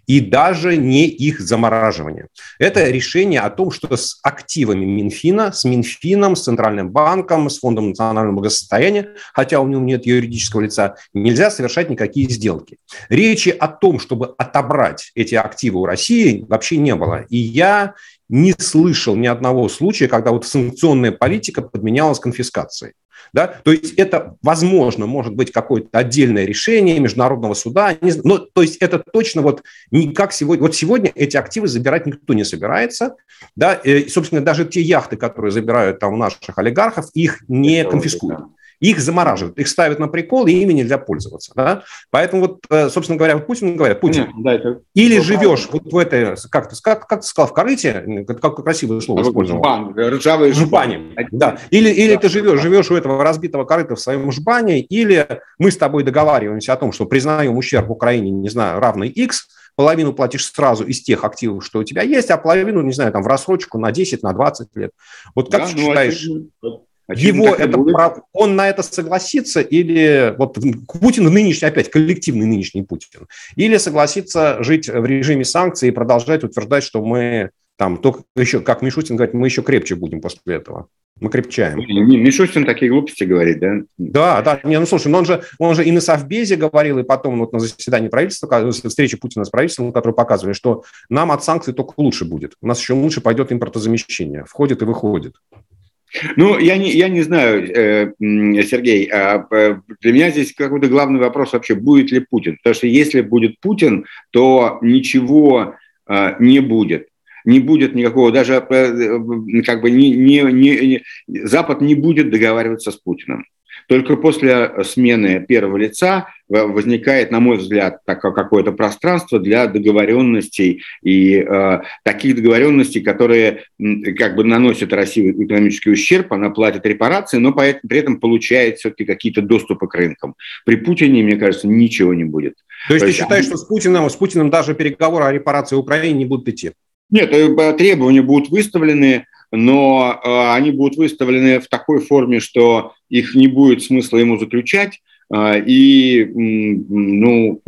и даже не их замораживание. Это решение о том, что с активами Минфина, с Минфином, с Центральным банком, с Фондом национального благосостояния, хотя у него нет юридического лица, нельзя совершать никакие сделки. Речи о том, чтобы отобрать эти активы у России, вообще не было. И я не слышал ни одного случая, когда вот санкционная политика подменялась конфискацией. Да? То есть это, возможно, может быть какое-то отдельное решение Международного суда. Но, то есть это точно вот не как сегодня. Вот сегодня эти активы забирать никто не собирается. Да? И, собственно, даже те яхты, которые забирают там у наших олигархов, их не конфискуют. Да их замораживают, их ставят на прикол, и ими нельзя пользоваться. Да? Поэтому вот, э, собственно говоря, Путин говорит, Путин, Нет, да, это... или живешь вот в этой, как ты, как, как ты сказал, в корыте, как красивое слово использовал. Жбан, ржавый жбане. Да. Или, или ты живешь, живешь у этого разбитого корыта в своем жбане, или мы с тобой договариваемся о том, что признаем ущерб Украине, не знаю, равный X, половину платишь сразу из тех активов, что у тебя есть, а половину, не знаю, там в рассрочку на 10, на 20 лет. Вот как да, ты ну, считаешь... Это, Очевидно, его это будет. прав... он на это согласится или вот Путин нынешний опять коллективный нынешний Путин или согласится жить в режиме санкций и продолжать утверждать, что мы там только еще, как Мишустин говорит, мы еще крепче будем после этого. Мы крепчаем. Мишустин такие глупости говорит, да? Да, да. Не, ну слушай, ну он же, он же и на Совбезе говорил, и потом вот на заседании правительства, встрече Путина с правительством, которые показывали, что нам от санкций только лучше будет. У нас еще лучше пойдет импортозамещение. Входит и выходит. Ну, я не, я не знаю, э, Сергей, а для меня здесь какой-то главный вопрос вообще, будет ли Путин. Потому что если будет Путин, то ничего а, не будет не будет никакого, даже э, как бы не, не, не, Запад не будет договариваться с Путиным. Только после смены первого лица возникает, на мой взгляд, какое-то пространство для договоренностей и э, таких договоренностей, которые как бы наносят России экономический ущерб, она платит репарации, но при этом получает все-таки какие-то доступы к рынкам. При Путине, мне кажется, ничего не будет. То есть, То есть ты считаешь, что с Путиным, с Путиным даже переговоры о репарации Украине не будут идти? Нет, э, требования будут выставлены, но э, они будут выставлены в такой форме, что их не будет смысла ему заключать. Э, и, ну,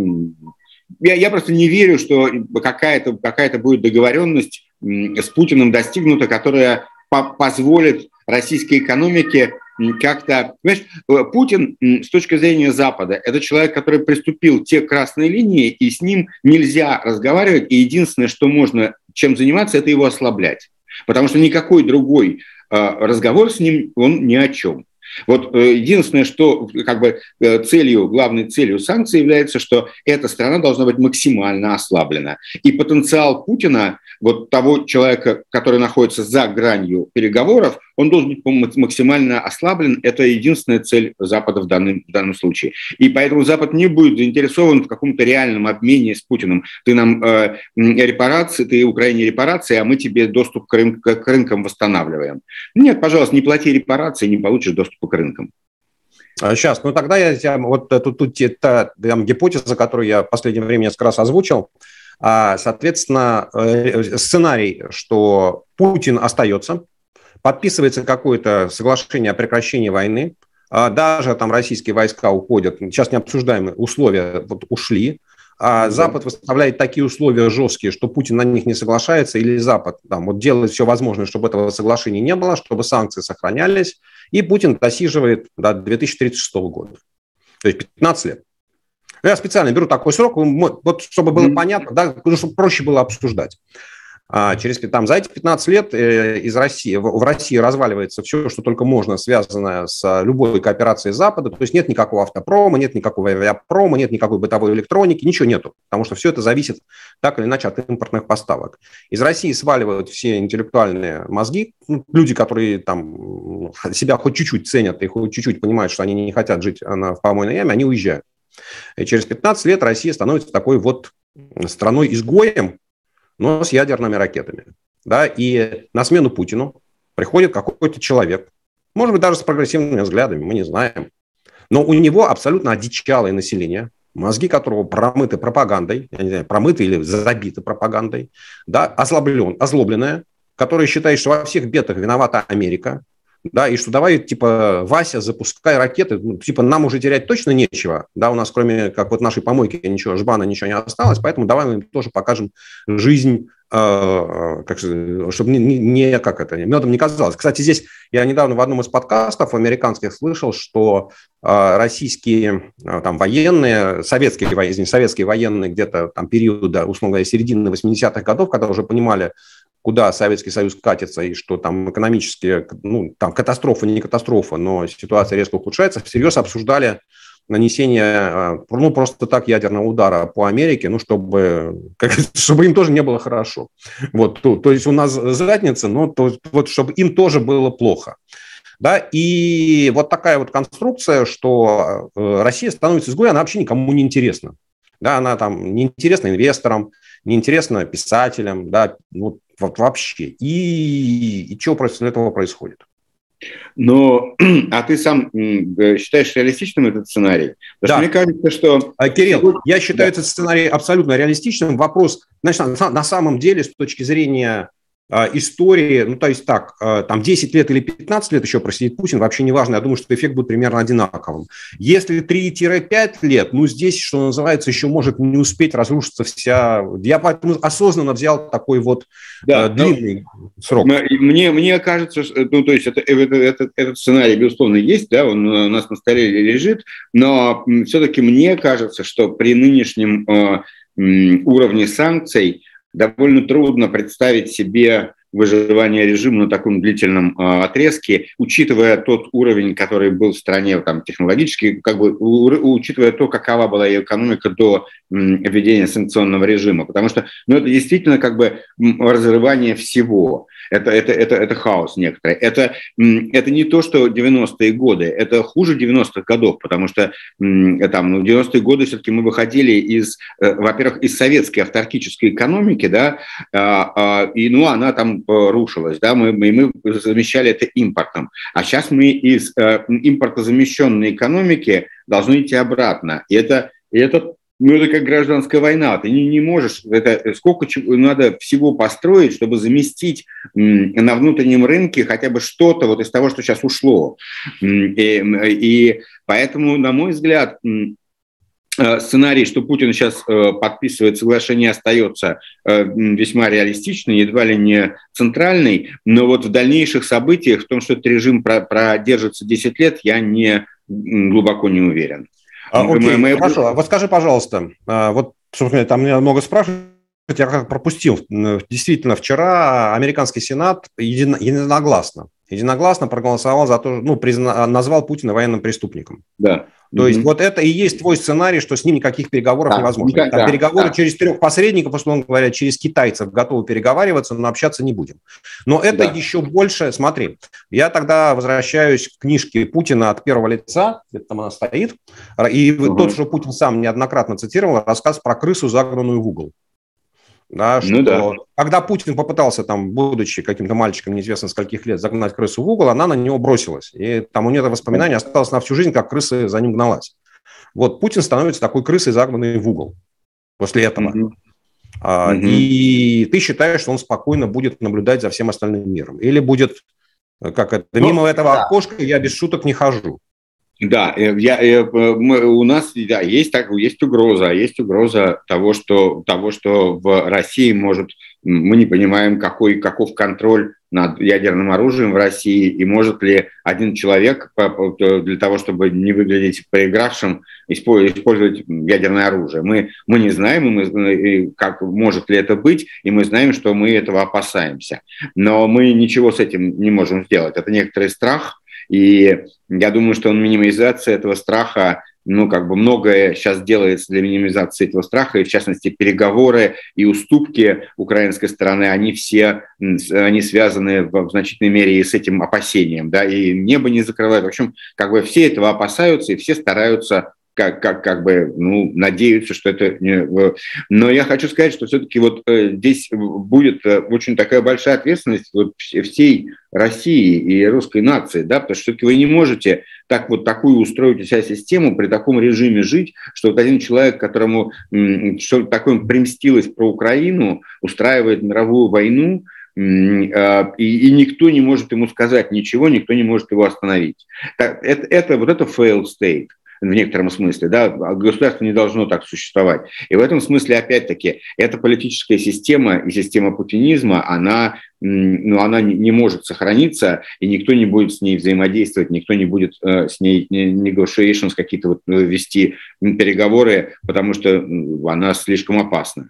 я, я просто не верю, что какая-то какая будет договоренность с Путиным достигнута, которая по позволит российской экономике как-то... Понимаешь, Путин с точки зрения Запада – это человек, который приступил те красные линии, и с ним нельзя разговаривать, и единственное, что можно чем заниматься, это его ослаблять. Потому что никакой другой а, разговор с ним, он ни о чем. Вот э, единственное, что как бы э, целью, главной целью санкций является, что эта страна должна быть максимально ослаблена. И потенциал Путина, вот того человека, который находится за гранью переговоров, он должен быть максимально ослаблен. Это единственная цель Запада в данном, в данном случае. И поэтому Запад не будет заинтересован в каком-то реальном обмене с Путиным. Ты нам э, репарации, ты Украине репарации, а мы тебе доступ к, рын, к рынкам восстанавливаем. Нет, пожалуйста, не плати репарации, не получишь доступ к рынкам. Сейчас, ну тогда я вот тут, тут та там, гипотеза, которую я в последнее время несколько раз озвучил, а, соответственно, э, сценарий, что Путин остается, подписывается какое-то соглашение о прекращении войны, а даже там российские войска уходят, сейчас не обсуждаемые условия вот ушли, а Запад выставляет такие условия жесткие, что Путин на них не соглашается, или Запад там, вот делает все возможное, чтобы этого соглашения не было, чтобы санкции сохранялись, и Путин досиживает до 2036 года. То есть 15 лет. Я специально беру такой срок, вот чтобы было понятно, да, чтобы проще было обсуждать. А через, там, за эти 15 лет э, из России, в России разваливается все, что только можно, связанное с любой кооперацией Запада. То есть нет никакого автопрома, нет никакого авиапрома, нет никакой бытовой электроники, ничего нету, потому что все это зависит так или иначе от импортных поставок. Из России сваливают все интеллектуальные мозги, ну, люди, которые там себя хоть чуть-чуть ценят и хоть чуть-чуть понимают, что они не хотят жить в помойной яме, они уезжают. И через 15 лет Россия становится такой вот страной-изгоем, но с ядерными ракетами. Да? И на смену Путину приходит какой-то человек, может быть, даже с прогрессивными взглядами, мы не знаем. Но у него абсолютно одичалое население, мозги которого промыты пропагандой, я не знаю, промыты или забиты пропагандой, да, озлоблен, озлобленное, которое считает, что во всех бедах виновата Америка, да, и что давай, типа, Вася, запускай ракеты, ну, типа, нам уже терять точно нечего, да, у нас кроме, как вот нашей помойки, ничего, жбана, ничего не осталось, поэтому давай мы им тоже покажем жизнь, э, э как, чтобы не, не, как это, медом не казалось. Кстати, здесь я недавно в одном из подкастов американских слышал, что э, российские э, там военные, советские, извините, советские военные где-то там периода, условно говоря, середины 80-х годов, когда уже понимали, куда Советский Союз катится и что там экономически, ну, там катастрофа, не катастрофа, но ситуация резко ухудшается, всерьез обсуждали нанесение, а, ну, просто так ядерного удара по Америке, ну, чтобы, как, чтобы им тоже не было хорошо. Вот, то, то есть у нас задница, но то, вот, чтобы им тоже было плохо. Да, и вот такая вот конструкция, что э, Россия становится изгоем, она вообще никому не интересна. Да, она там неинтересна инвесторам, неинтересна писателям, да, вот вот вообще. И, и что после этого происходит? Но, а ты сам э, считаешь реалистичным этот сценарий? Потому да. мне кажется, что... А, Кирилл, я считаю да. этот сценарий абсолютно реалистичным. Вопрос, значит, на, самом деле, с точки зрения истории, ну, то есть так, а, там 10 лет или 15 лет еще просидит Путин, вообще не важно, я думаю, что эффект будет примерно одинаковым. Если 3-5 лет, ну, здесь, что называется, еще может не успеть разрушиться вся... Я поэтому осознанно взял такой вот да, длинный но, срок. Мне, мне кажется, ну, то есть это, это, это, этот сценарий, безусловно, есть, да, он у нас на столе лежит, но все-таки мне кажется, что при нынешнем э, уровне санкций довольно трудно представить себе выживание режима на таком длительном э, отрезке, учитывая тот уровень, который был в стране там, технологически, как бы учитывая то, какова была ее экономика до введения санкционного режима. Потому что ну, это действительно как бы разрывание всего. Это, это, это, это хаос некоторый. Это, это не то, что 90-е годы, это хуже 90-х годов, потому что там, ну, в 90-е годы все-таки мы выходили из, э, во-первых, из советской авторкической экономики, да, а, а, и ну, она там э, рушилась, да, мы, мы, мы замещали это импортом. А сейчас мы из э, импортозамещенной экономики должны идти обратно. И это, и это ну, это как гражданская война. Ты не, не можешь, это сколько надо всего построить, чтобы заместить на внутреннем рынке хотя бы что-то вот из того, что сейчас ушло. И, и поэтому, на мой взгляд, э, сценарий, что Путин сейчас э, подписывает соглашение, остается э, весьма реалистичный, едва ли не центральный, но вот в дальнейших событиях, в том, что этот режим продержится 10 лет, я не глубоко не уверен. А, окей, мы, хорошо. А вот скажи, пожалуйста, а, вот, собственно, там меня много спрашивают, я как пропустил. Действительно, вчера американский сенат единогласно, единогласно проголосовал за то, ну, призна, назвал Путина военным преступником. Да. То есть вот это и есть твой сценарий, что с ним никаких переговоров да, невозможно. Никак, да, переговоры да. через трех посредников, условно говоря, через китайцев готовы переговариваться, но общаться не будем. Но это да. еще больше, смотри, я тогда возвращаюсь к книжке Путина от первого лица, где-то там она стоит, и угу. тот, что Путин сам неоднократно цитировал, рассказ про крысу, загнанную в угол. Да, ну что, ну, да. Когда Путин попытался, там, будучи каким-то мальчиком неизвестно скольких лет, загнать крысу в угол, она на него бросилась. И там у нее это воспоминание осталось на всю жизнь, как крыса за ним гналась. Вот Путин становится такой крысой, загнанной в угол после этого. Mm-hmm. А, mm-hmm. И ты считаешь, что он спокойно будет наблюдать за всем остальным миром? Или будет, как это, ну, мимо этого да. окошка я без шуток не хожу? Да, э, я, я, э, мы, у нас да, есть, так, есть угроза, есть угроза того что, того, что в России может, мы не понимаем, какой, каков контроль над ядерным оружием в России, и может ли один человек для того, чтобы не выглядеть проигравшим, использовать ядерное оружие. Мы, мы не знаем, мы, как может ли это быть, и мы знаем, что мы этого опасаемся. Но мы ничего с этим не можем сделать. Это некоторый страх, и я думаю, что минимизация этого страха ну, как бы многое сейчас делается для минимизации этого страха, и в частности переговоры и уступки украинской стороны, они все, они связаны в значительной мере и с этим опасением, да, и небо не закрывают. В общем, как бы все этого опасаются, и все стараются как, как, как бы, ну, надеются, что это не... Но я хочу сказать, что все-таки вот э, здесь будет э, очень такая большая ответственность вот всей России и русской нации, да, потому что все-таки вы не можете так вот такую устроить у себя систему, при таком режиме жить, что вот один человек, которому что такое примстилось про Украину, устраивает мировую войну, а, и, и никто не может ему сказать ничего, никто не может его остановить. Это, это вот это failed state в некотором смысле, да, государство не должно так существовать. И в этом смысле, опять-таки, эта политическая система и система путинизма, она, ну, она не может сохраниться, и никто не будет с ней взаимодействовать, никто не будет э, с ней negotiations какие-то вот э, вести переговоры, потому что она слишком опасна.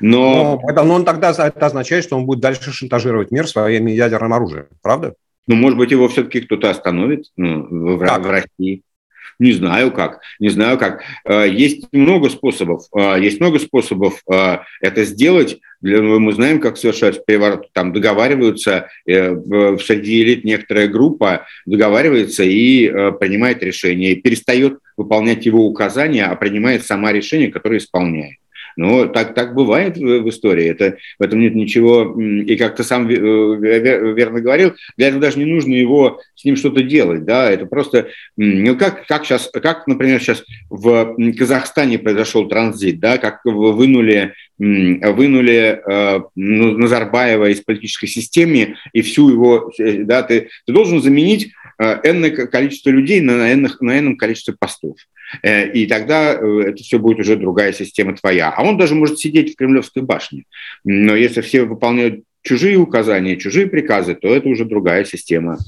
Но... Но, но он тогда это означает, что он будет дальше шантажировать мир своим ядерным оружием, правда? Ну, может быть, его все-таки кто-то остановит ну, в, в России. Не знаю как, не знаю как. Э, есть много способов, э, есть много способов э, это сделать. Мы знаем, как совершать переворот. Там договариваются, среди элит некоторая группа договаривается и принимает решение, перестает выполнять его указания, а принимает сама решение, которое исполняет. Ну, так, так бывает в, в истории, это, в этом нет ничего, и как ты сам верно говорил, для этого даже не нужно его с ним что-то делать, да, это просто, ну, как, как сейчас, как, например, сейчас в Казахстане произошел транзит, да, как вынули вынули э, Назарбаева из политической системы и всю его, э, да, ты, ты должен заменить э, энное количество людей на, энных, на энном количестве постов. Э, и тогда э, это все будет уже другая система твоя. А он даже может сидеть в Кремлевской башне. Но если все выполняют чужие указания, чужие приказы, то это уже другая система.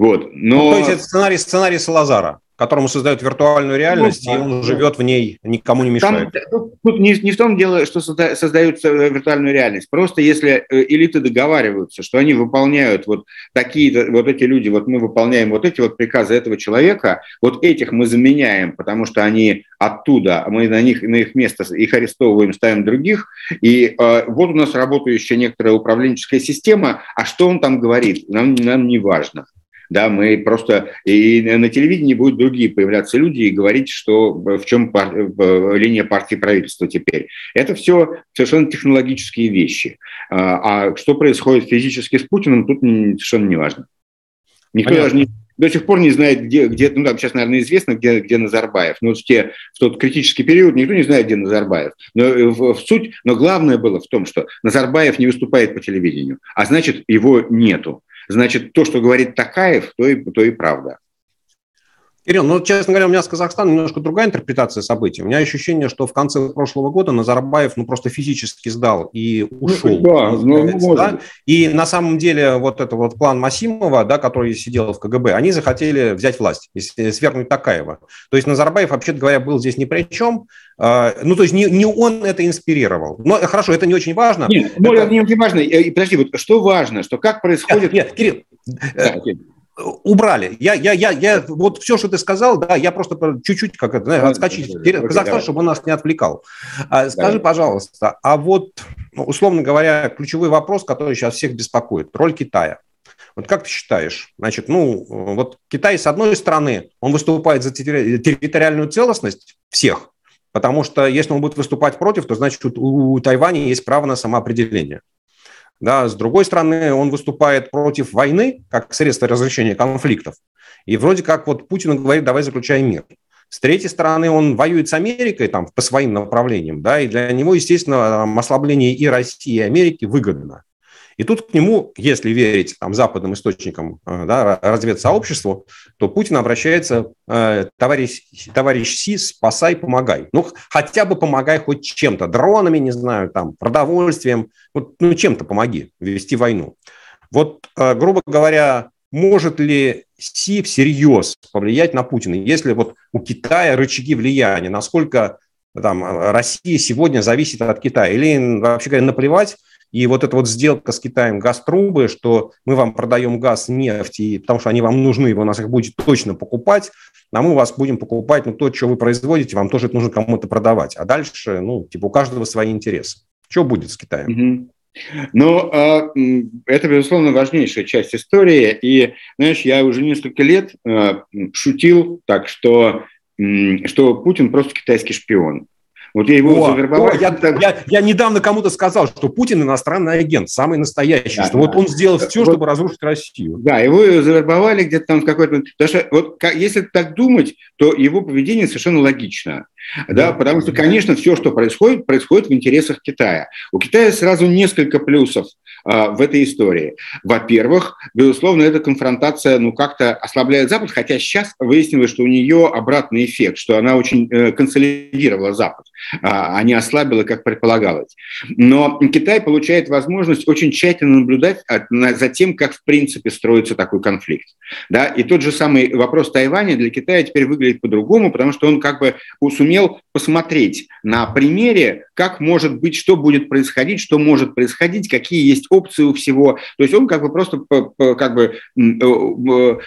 Вот. Но... Ну, то есть это сценарий, сценарий Салазара которому создают виртуальную реальность, ну, да, и он да. живет в ней, никому не мешает. Там, тут не, не в том дело, что создают виртуальную реальность. Просто если э, элиты договариваются, что они выполняют вот такие вот эти люди, вот мы выполняем вот эти вот приказы этого человека, вот этих мы заменяем, потому что они оттуда, мы на них на их место их арестовываем, ставим других, и э, вот у нас работающая некоторая управленческая система, а что он там говорит, нам, нам не важно да, мы просто и на телевидении будут другие появляться люди и говорить, что в чем пар, линия партии правительства теперь. Это все совершенно технологические вещи. А, а что происходит физически с Путиным, тут совершенно не важно. Никто Понятно. даже не, до сих пор не знает, где, где ну там сейчас, наверное, известно, где, где Назарбаев. Но в, те, в тот критический период никто не знает, где Назарбаев. Но э, в, в суть, но главное было в том, что Назарбаев не выступает по телевидению, а значит, его нету значит, то, что говорит Такаев, то и, то и правда. Кирилл, ну, честно говоря, у меня с Казахстаном немножко другая интерпретация событий. У меня ощущение, что в конце прошлого года Назарбаев ну, просто физически сдал и ушел. Ну, да, ну, да? И на самом деле вот это вот план Масимова, да, который сидел в КГБ, они захотели взять власть свергнуть Такаева. То есть Назарбаев, вообще говоря, был здесь ни при чем. А, ну, то есть не, не он это инспирировал. Но хорошо, это не очень важно. Нет, это... не очень важно. Подожди, вот что важно, что как происходит... Нет, нет Кирилл, да, убрали. Я, я, я, я, вот все, что ты сказал, да, я просто чуть-чуть как это, знаешь, отскочить в Казахстан, чтобы он нас не отвлекал. А, скажи, да. пожалуйста, а вот, ну, условно говоря, ключевой вопрос, который сейчас всех беспокоит, роль Китая. Вот как ты считаешь? Значит, ну, вот Китай, с одной стороны, он выступает за территориальную целостность всех, потому что если он будет выступать против, то значит у, у Тайваня есть право на самоопределение. Да, с другой стороны, он выступает против войны как средство разрешения конфликтов. И вроде как вот Путин говорит, давай заключаем мир. С третьей стороны, он воюет с Америкой там, по своим направлениям, да, и для него, естественно, ослабление и России, и Америки выгодно. И тут к нему, если верить там, западным источникам э, да, разведсообществу, то Путин обращается, э, товарищ, товарищ Си, спасай, помогай. Ну, хотя бы помогай хоть чем-то, дронами, не знаю, там, продовольствием, вот, ну, чем-то помоги вести войну. Вот, э, грубо говоря, может ли Си всерьез повлиять на Путина, если вот у Китая рычаги влияния, насколько там, Россия сегодня зависит от Китая, или вообще говоря, наплевать, и вот эта вот сделка с Китаем газ-трубы, что мы вам продаем газ, нефть, и, потому что они вам нужны, вы нас их будете точно покупать, а мы у вас будем покупать ну, то, что вы производите, вам тоже это нужно кому-то продавать. А дальше, ну, типа, у каждого свои интересы. Что будет с Китаем? Ну, а, это, безусловно, важнейшая часть истории. И, знаешь, я уже несколько лет а, шутил так, что, что Путин просто китайский шпион. Вот я его о, завербовал. О, я, я, я недавно кому-то сказал, что Путин иностранный агент, самый настоящий, да, что да. вот он сделал все, вот, чтобы разрушить Россию. Да, его завербовали где-то там в какой-то... Потому что вот как, если так думать, то его поведение совершенно логично. Да, потому что, конечно, все, что происходит, происходит в интересах Китая. У Китая сразу несколько плюсов а, в этой истории. Во-первых, безусловно, эта конфронтация ну, как-то ослабляет Запад, хотя сейчас выяснилось, что у нее обратный эффект, что она очень э, консолидировала Запад, а, а не ослабила, как предполагалось. Но Китай получает возможность очень тщательно наблюдать за тем, как в принципе строится такой конфликт. Да? И тот же самый вопрос Тайваня для Китая теперь выглядит по-другому, потому что он как бы сумел посмотреть на примере, как может быть, что будет происходить, что может происходить, какие есть опции у всего. То есть он как бы просто как бы э,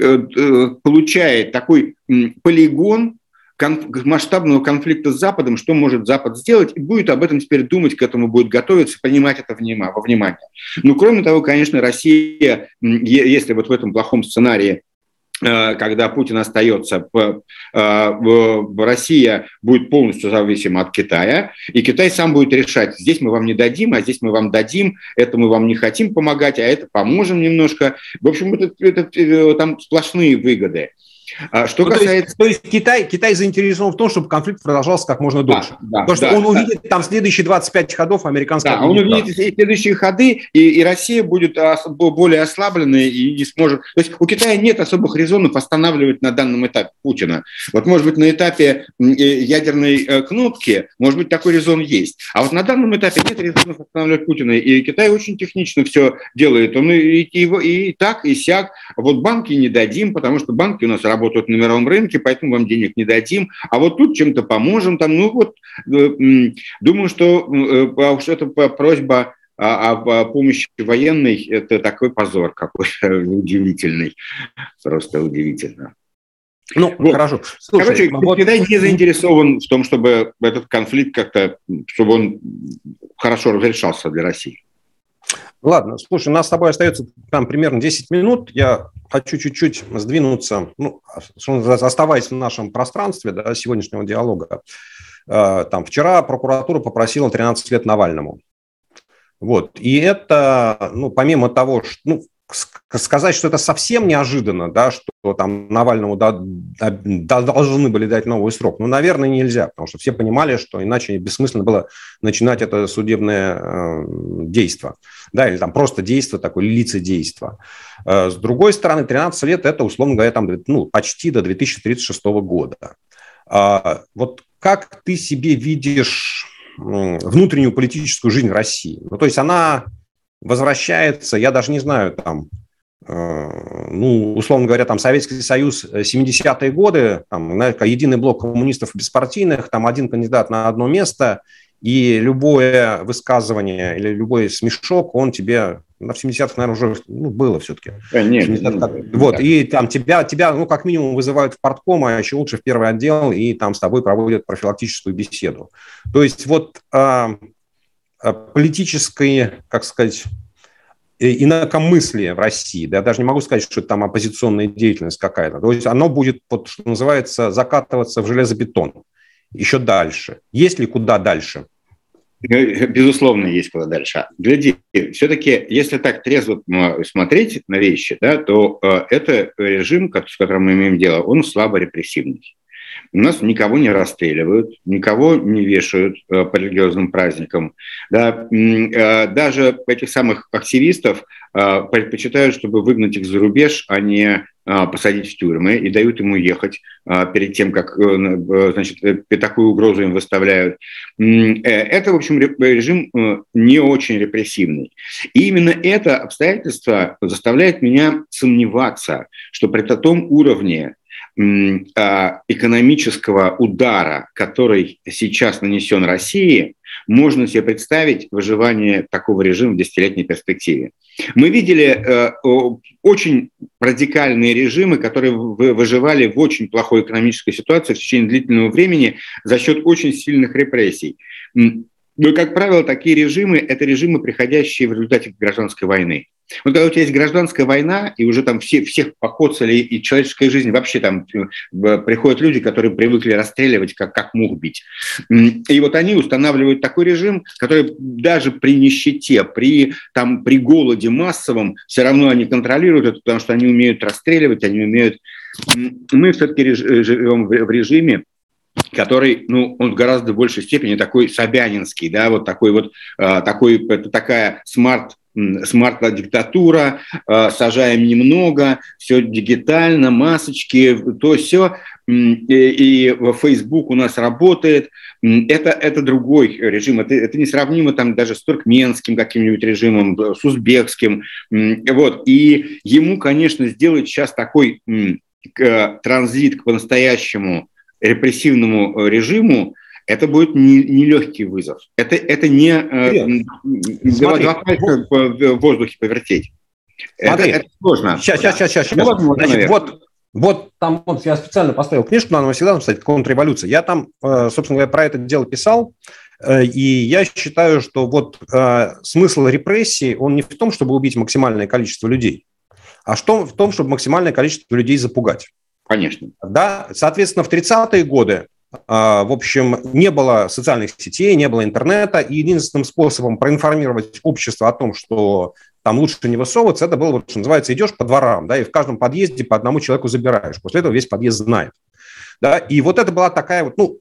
э, получает такой полигон масштабного конфликта с Западом, что может Запад сделать, и будет об этом теперь думать, к этому будет готовиться, принимать это во внимание. Ну, кроме того, конечно, Россия, если вот в этом плохом сценарии Э, когда Путин остается, э, Россия будет полностью зависима от Китая, и Китай сам будет решать, здесь мы вам не дадим, а здесь мы вам дадим, это мы вам не хотим помогать, а это поможем немножко. В общем, это, это, э, там сплошные выгоды. А что ну, касается... То есть, то есть Китай, Китай заинтересован в том, чтобы конфликт продолжался как можно дольше. Да, Потому да, что он да. увидит там следующие 25 ходов американского Да, он увидит следующие ходы, и, и Россия будет более ослабленной и не сможет... То есть у Китая нет особых резонов останавливать на данном этапе Путина. Вот, может быть, на этапе э, ядерной э, кнопки, может быть, такой резон есть. А вот на данном этапе нет резонов останавливать Путина. И Китай очень технично все делает. Он и, и, и, и так, и сяк. Вот банки не дадим, потому что банки у нас работают работают на мировом рынке, поэтому вам денег не дадим, а вот тут чем-то поможем, там, ну вот, э, думаю, что э, уж это просьба о, о помощи военной, это такой позор какой-то удивительный, просто удивительно. Ну, вот. хорошо. Слушай, Короче, вот... Китай не заинтересован в том, чтобы этот конфликт как-то, чтобы он хорошо разрешался для России. Ладно, слушай, у нас с тобой остается там примерно 10 минут. Я хочу чуть-чуть сдвинуться, ну, оставаясь в нашем пространстве да, сегодняшнего диалога. Э, там, вчера прокуратура попросила 13 лет Навальному. Вот. И это, ну, помимо того, что, ну, сказать, что это совсем неожиданно, да, что там Навальному да, да, должны были дать новый срок, ну, наверное, нельзя, потому что все понимали, что иначе бессмысленно было начинать это судебное э, действие, да, или там просто действие такое, лицедейство. Э, с другой стороны, 13 лет – это, условно говоря, там, ну, почти до 2036 года. А, вот как ты себе видишь внутреннюю политическую жизнь России? Ну, то есть она возвращается, я даже не знаю, там, э, ну, условно говоря, там Советский Союз 70-е э, годы, там, единый блок коммунистов беспартийных, там один кандидат на одно место, и любое высказывание или любой смешок, он тебе на 70-х, наверное, уже ну, было все-таки. Э, нет, нет, вот, да. и там тебя, тебя, ну, как минимум, вызывают в партком, а еще лучше в первый отдел, и там с тобой проводят профилактическую беседу. То есть вот а, Э, политическое, как сказать, э, инакомыслие в России, да, я даже не могу сказать, что это там оппозиционная деятельность какая-то, то есть оно будет, вот, что называется, закатываться в железобетон еще дальше. Есть ли куда дальше? Э, безусловно, есть куда дальше. Гляди, все-таки, если так трезво смотреть на вещи, да, то э, это режим, с которым мы имеем дело, он слабо репрессивный. У нас никого не расстреливают, никого не вешают э, по религиозным праздникам. Да, э, даже этих самых активистов э, предпочитают, чтобы выгнать их за рубеж, а не посадить в тюрьмы и дают ему ехать перед тем, как значит, такую угрозу им выставляют. Это, в общем, режим не очень репрессивный. И именно это обстоятельство заставляет меня сомневаться, что при том уровне экономического удара, который сейчас нанесен России, можно себе представить выживание такого режима в десятилетней перспективе. Мы видели э, очень радикальные режимы, которые выживали в очень плохой экономической ситуации в течение длительного времени за счет очень сильных репрессий. Но, как правило, такие режимы – это режимы, приходящие в результате гражданской войны. Вот когда у тебя есть гражданская война, и уже там все, всех покоцали, и человеческая жизнь, вообще там э, приходят люди, которые привыкли расстреливать, как, как мух бить. И вот они устанавливают такой режим, который даже при нищете, при, там, при голоде массовом, все равно они контролируют это, потому что они умеют расстреливать, они умеют... Мы все-таки живем в режиме, который, ну, он в гораздо большей степени такой собянинский, да, вот такой вот, э, такой, это такая smart smart-диктатура, э, сажаем немного, все дигитально, масочки, то все, и Facebook у нас работает. Это, это другой режим, это, это несравнимо там даже с туркменским каким-нибудь режимом, с узбекским. Вот. И ему, конечно, сделать сейчас такой транзит к по-настоящему репрессивному э, режиму, это будет нелегкий не вызов. Это, это не э, два, два пальца в воздухе повертеть. Смотри. Это, это сложно. Сейчас, сейчас, сейчас, сейчас. Ну, Значит, вот, вот там вот я специально поставил книжку, надо всегда написать «Контрреволюция». Я там, э, собственно говоря, про это дело писал, э, и я считаю, что вот смысл репрессий, он не в том, чтобы убить максимальное количество людей, а что в том, чтобы максимальное количество людей запугать. Конечно. Да, соответственно, в 30-е годы а, в общем, не было социальных сетей, не было интернета, и единственным способом проинформировать общество о том, что там лучше не высовываться, это было, что называется, идешь по дворам, да, и в каждом подъезде по одному человеку забираешь. После этого весь подъезд знает. Да, и вот это была такая вот, ну,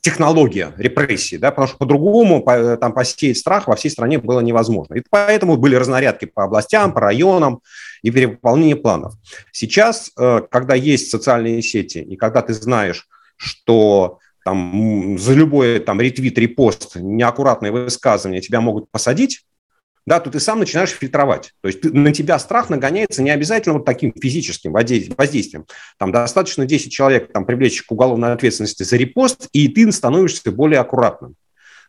технология репрессии, да, потому что по-другому по, там посеять страх во всей стране было невозможно. И поэтому были разнарядки по областям, по районам и перевыполнение планов. Сейчас, э, когда есть социальные сети, и когда ты знаешь, что там за любой там ретвит, репост, неаккуратное высказывание тебя могут посадить, да, то ты сам начинаешь фильтровать. То есть ты, на тебя страх нагоняется не обязательно вот таким физическим воздействием. Там достаточно 10 человек там, привлечь к уголовной ответственности за репост, и ты становишься более аккуратным.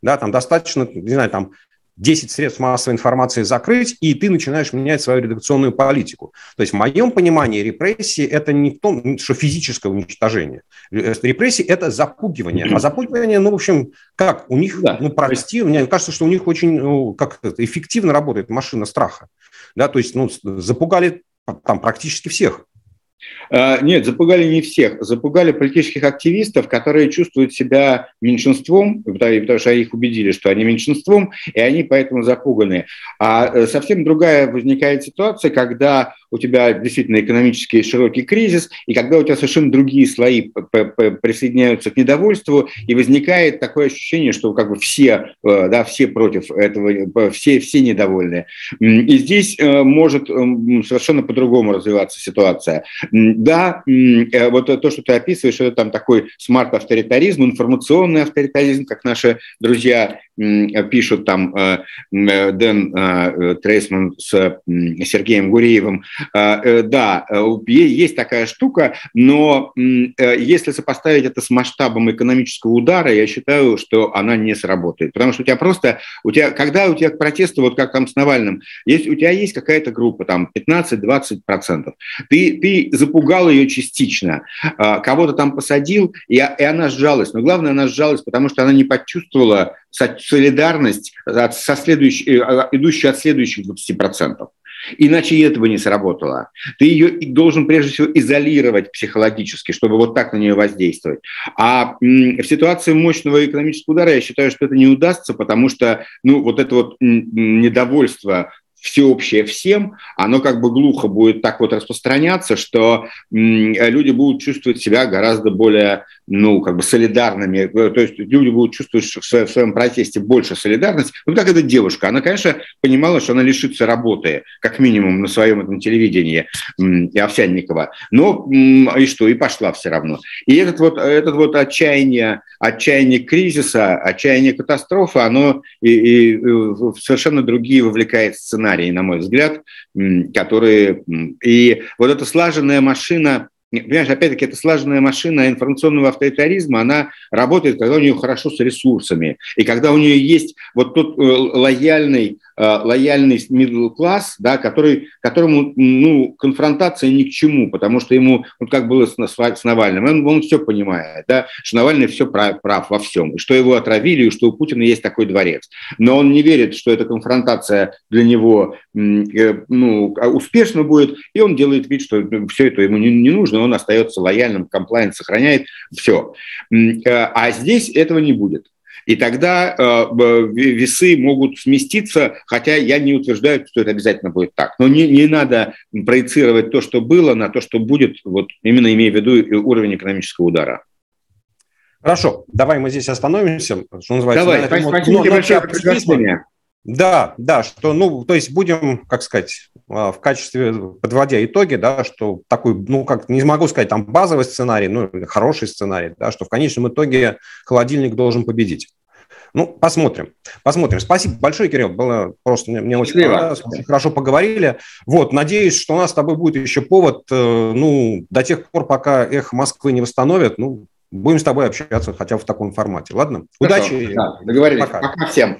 Да, там достаточно, не знаю, там 10 средств массовой информации закрыть, и ты начинаешь менять свою редакционную политику. То есть в моем понимании репрессии – это не в том, что физическое уничтожение. Репрессии – это запугивание. А запугивание, ну, в общем, как? У них, да. ну, прости, мне кажется, что у них очень ну, как эффективно работает машина страха. Да, то есть, ну, запугали там практически всех. А, нет, запугали не всех. Запугали политических активистов, которые чувствуют себя меньшинством, потому что их убедили, что они меньшинством, и они поэтому запуганы. А э, совсем другая возникает ситуация, когда у тебя действительно экономический широкий кризис, и когда у тебя совершенно другие слои присоединяются к недовольству, и возникает такое ощущение, что как бы все, э, да, все против этого, все, все недовольны. И здесь э, может совершенно по-другому развиваться ситуация. Да, э, вот то, что ты описываешь, это там такой смарт-авторитаризм, информационный авторитаризм, как наши друзья пишут там Дэн Трейсман с Сергеем Гуреевым, да, э, есть такая штука, но э, если сопоставить это с масштабом экономического удара, я считаю, что она не сработает. Потому что у тебя просто, у тебя, когда у тебя к протесту, вот как там с Навальным, есть, у тебя есть какая-то группа, там 15-20%, ты, ты запугал ее частично, а, кого-то там посадил, и, и она сжалась. Но главное, она сжалась, потому что она не почувствовала солидарность со следующей, идущую от следующих 20%. Иначе и этого не сработало. Ты ее должен прежде всего изолировать психологически, чтобы вот так на нее воздействовать. А в ситуации мощного экономического удара я считаю, что это не удастся, потому что ну, вот это вот недовольство всеобщее всем, оно как бы глухо будет так вот распространяться, что люди будут чувствовать себя гораздо более, ну, как бы солидарными, э, то есть люди будут чувствовать в своем, протесте больше солидарности. Вот как эта девушка, она, конечно, понимала, что она лишится работы, как минимум на своем этом телевидении и Овсянникова, но и что, и пошла все равно. И этот вот, этот вот отчаяние, отчаяние кризиса, отчаяние катастрофы, оно и, и, и совершенно другие вовлекает сценарии сценарии, на мой взгляд, которые... И вот эта слаженная машина Понимаешь, опять-таки, эта слаженная машина информационного авторитаризма, она работает, когда у нее хорошо с ресурсами, и когда у нее есть вот тот э, лояльный Э, лояльный middle класс, да, который, которому ну, конфронтация ни к чему, потому что ему, вот как было с, с Навальным, он, он все понимает, да, что Навальный все прав, прав во всем, что его отравили, и что у Путина есть такой дворец. Но он не верит, что эта конфронтация для него э, ну, а успешно будет, и он делает вид, что все это ему не, не нужно, он остается лояльным, комплайнс сохраняет, все. Э, а здесь этого не будет. И тогда э, весы могут сместиться, хотя я не утверждаю, что это обязательно будет так. Но не, не надо проецировать то, что было, на то, что будет, вот именно имея в виду уровень экономического удара. Хорошо, давай мы здесь остановимся. Что называется, давай, спасибо, большое приглашение. Да, да, что, ну, то есть будем, как сказать, а, в качестве, подводя итоги, да, что такой, ну, как, не могу сказать, там, базовый сценарий, ну, хороший сценарий, да, что в конечном итоге холодильник должен победить. Ну, посмотрим. Посмотрим. Спасибо большое, Кирилл. Было просто мне, мне очень понравилось. Очень хорошо поговорили. Вот, надеюсь, что у нас с тобой будет еще повод, э, ну, до тех пор, пока их Москвы не восстановят, ну, будем с тобой общаться хотя бы в таком формате. Ладно? Хорошо, Удачи. Да, договорились. Пока. Пока всем.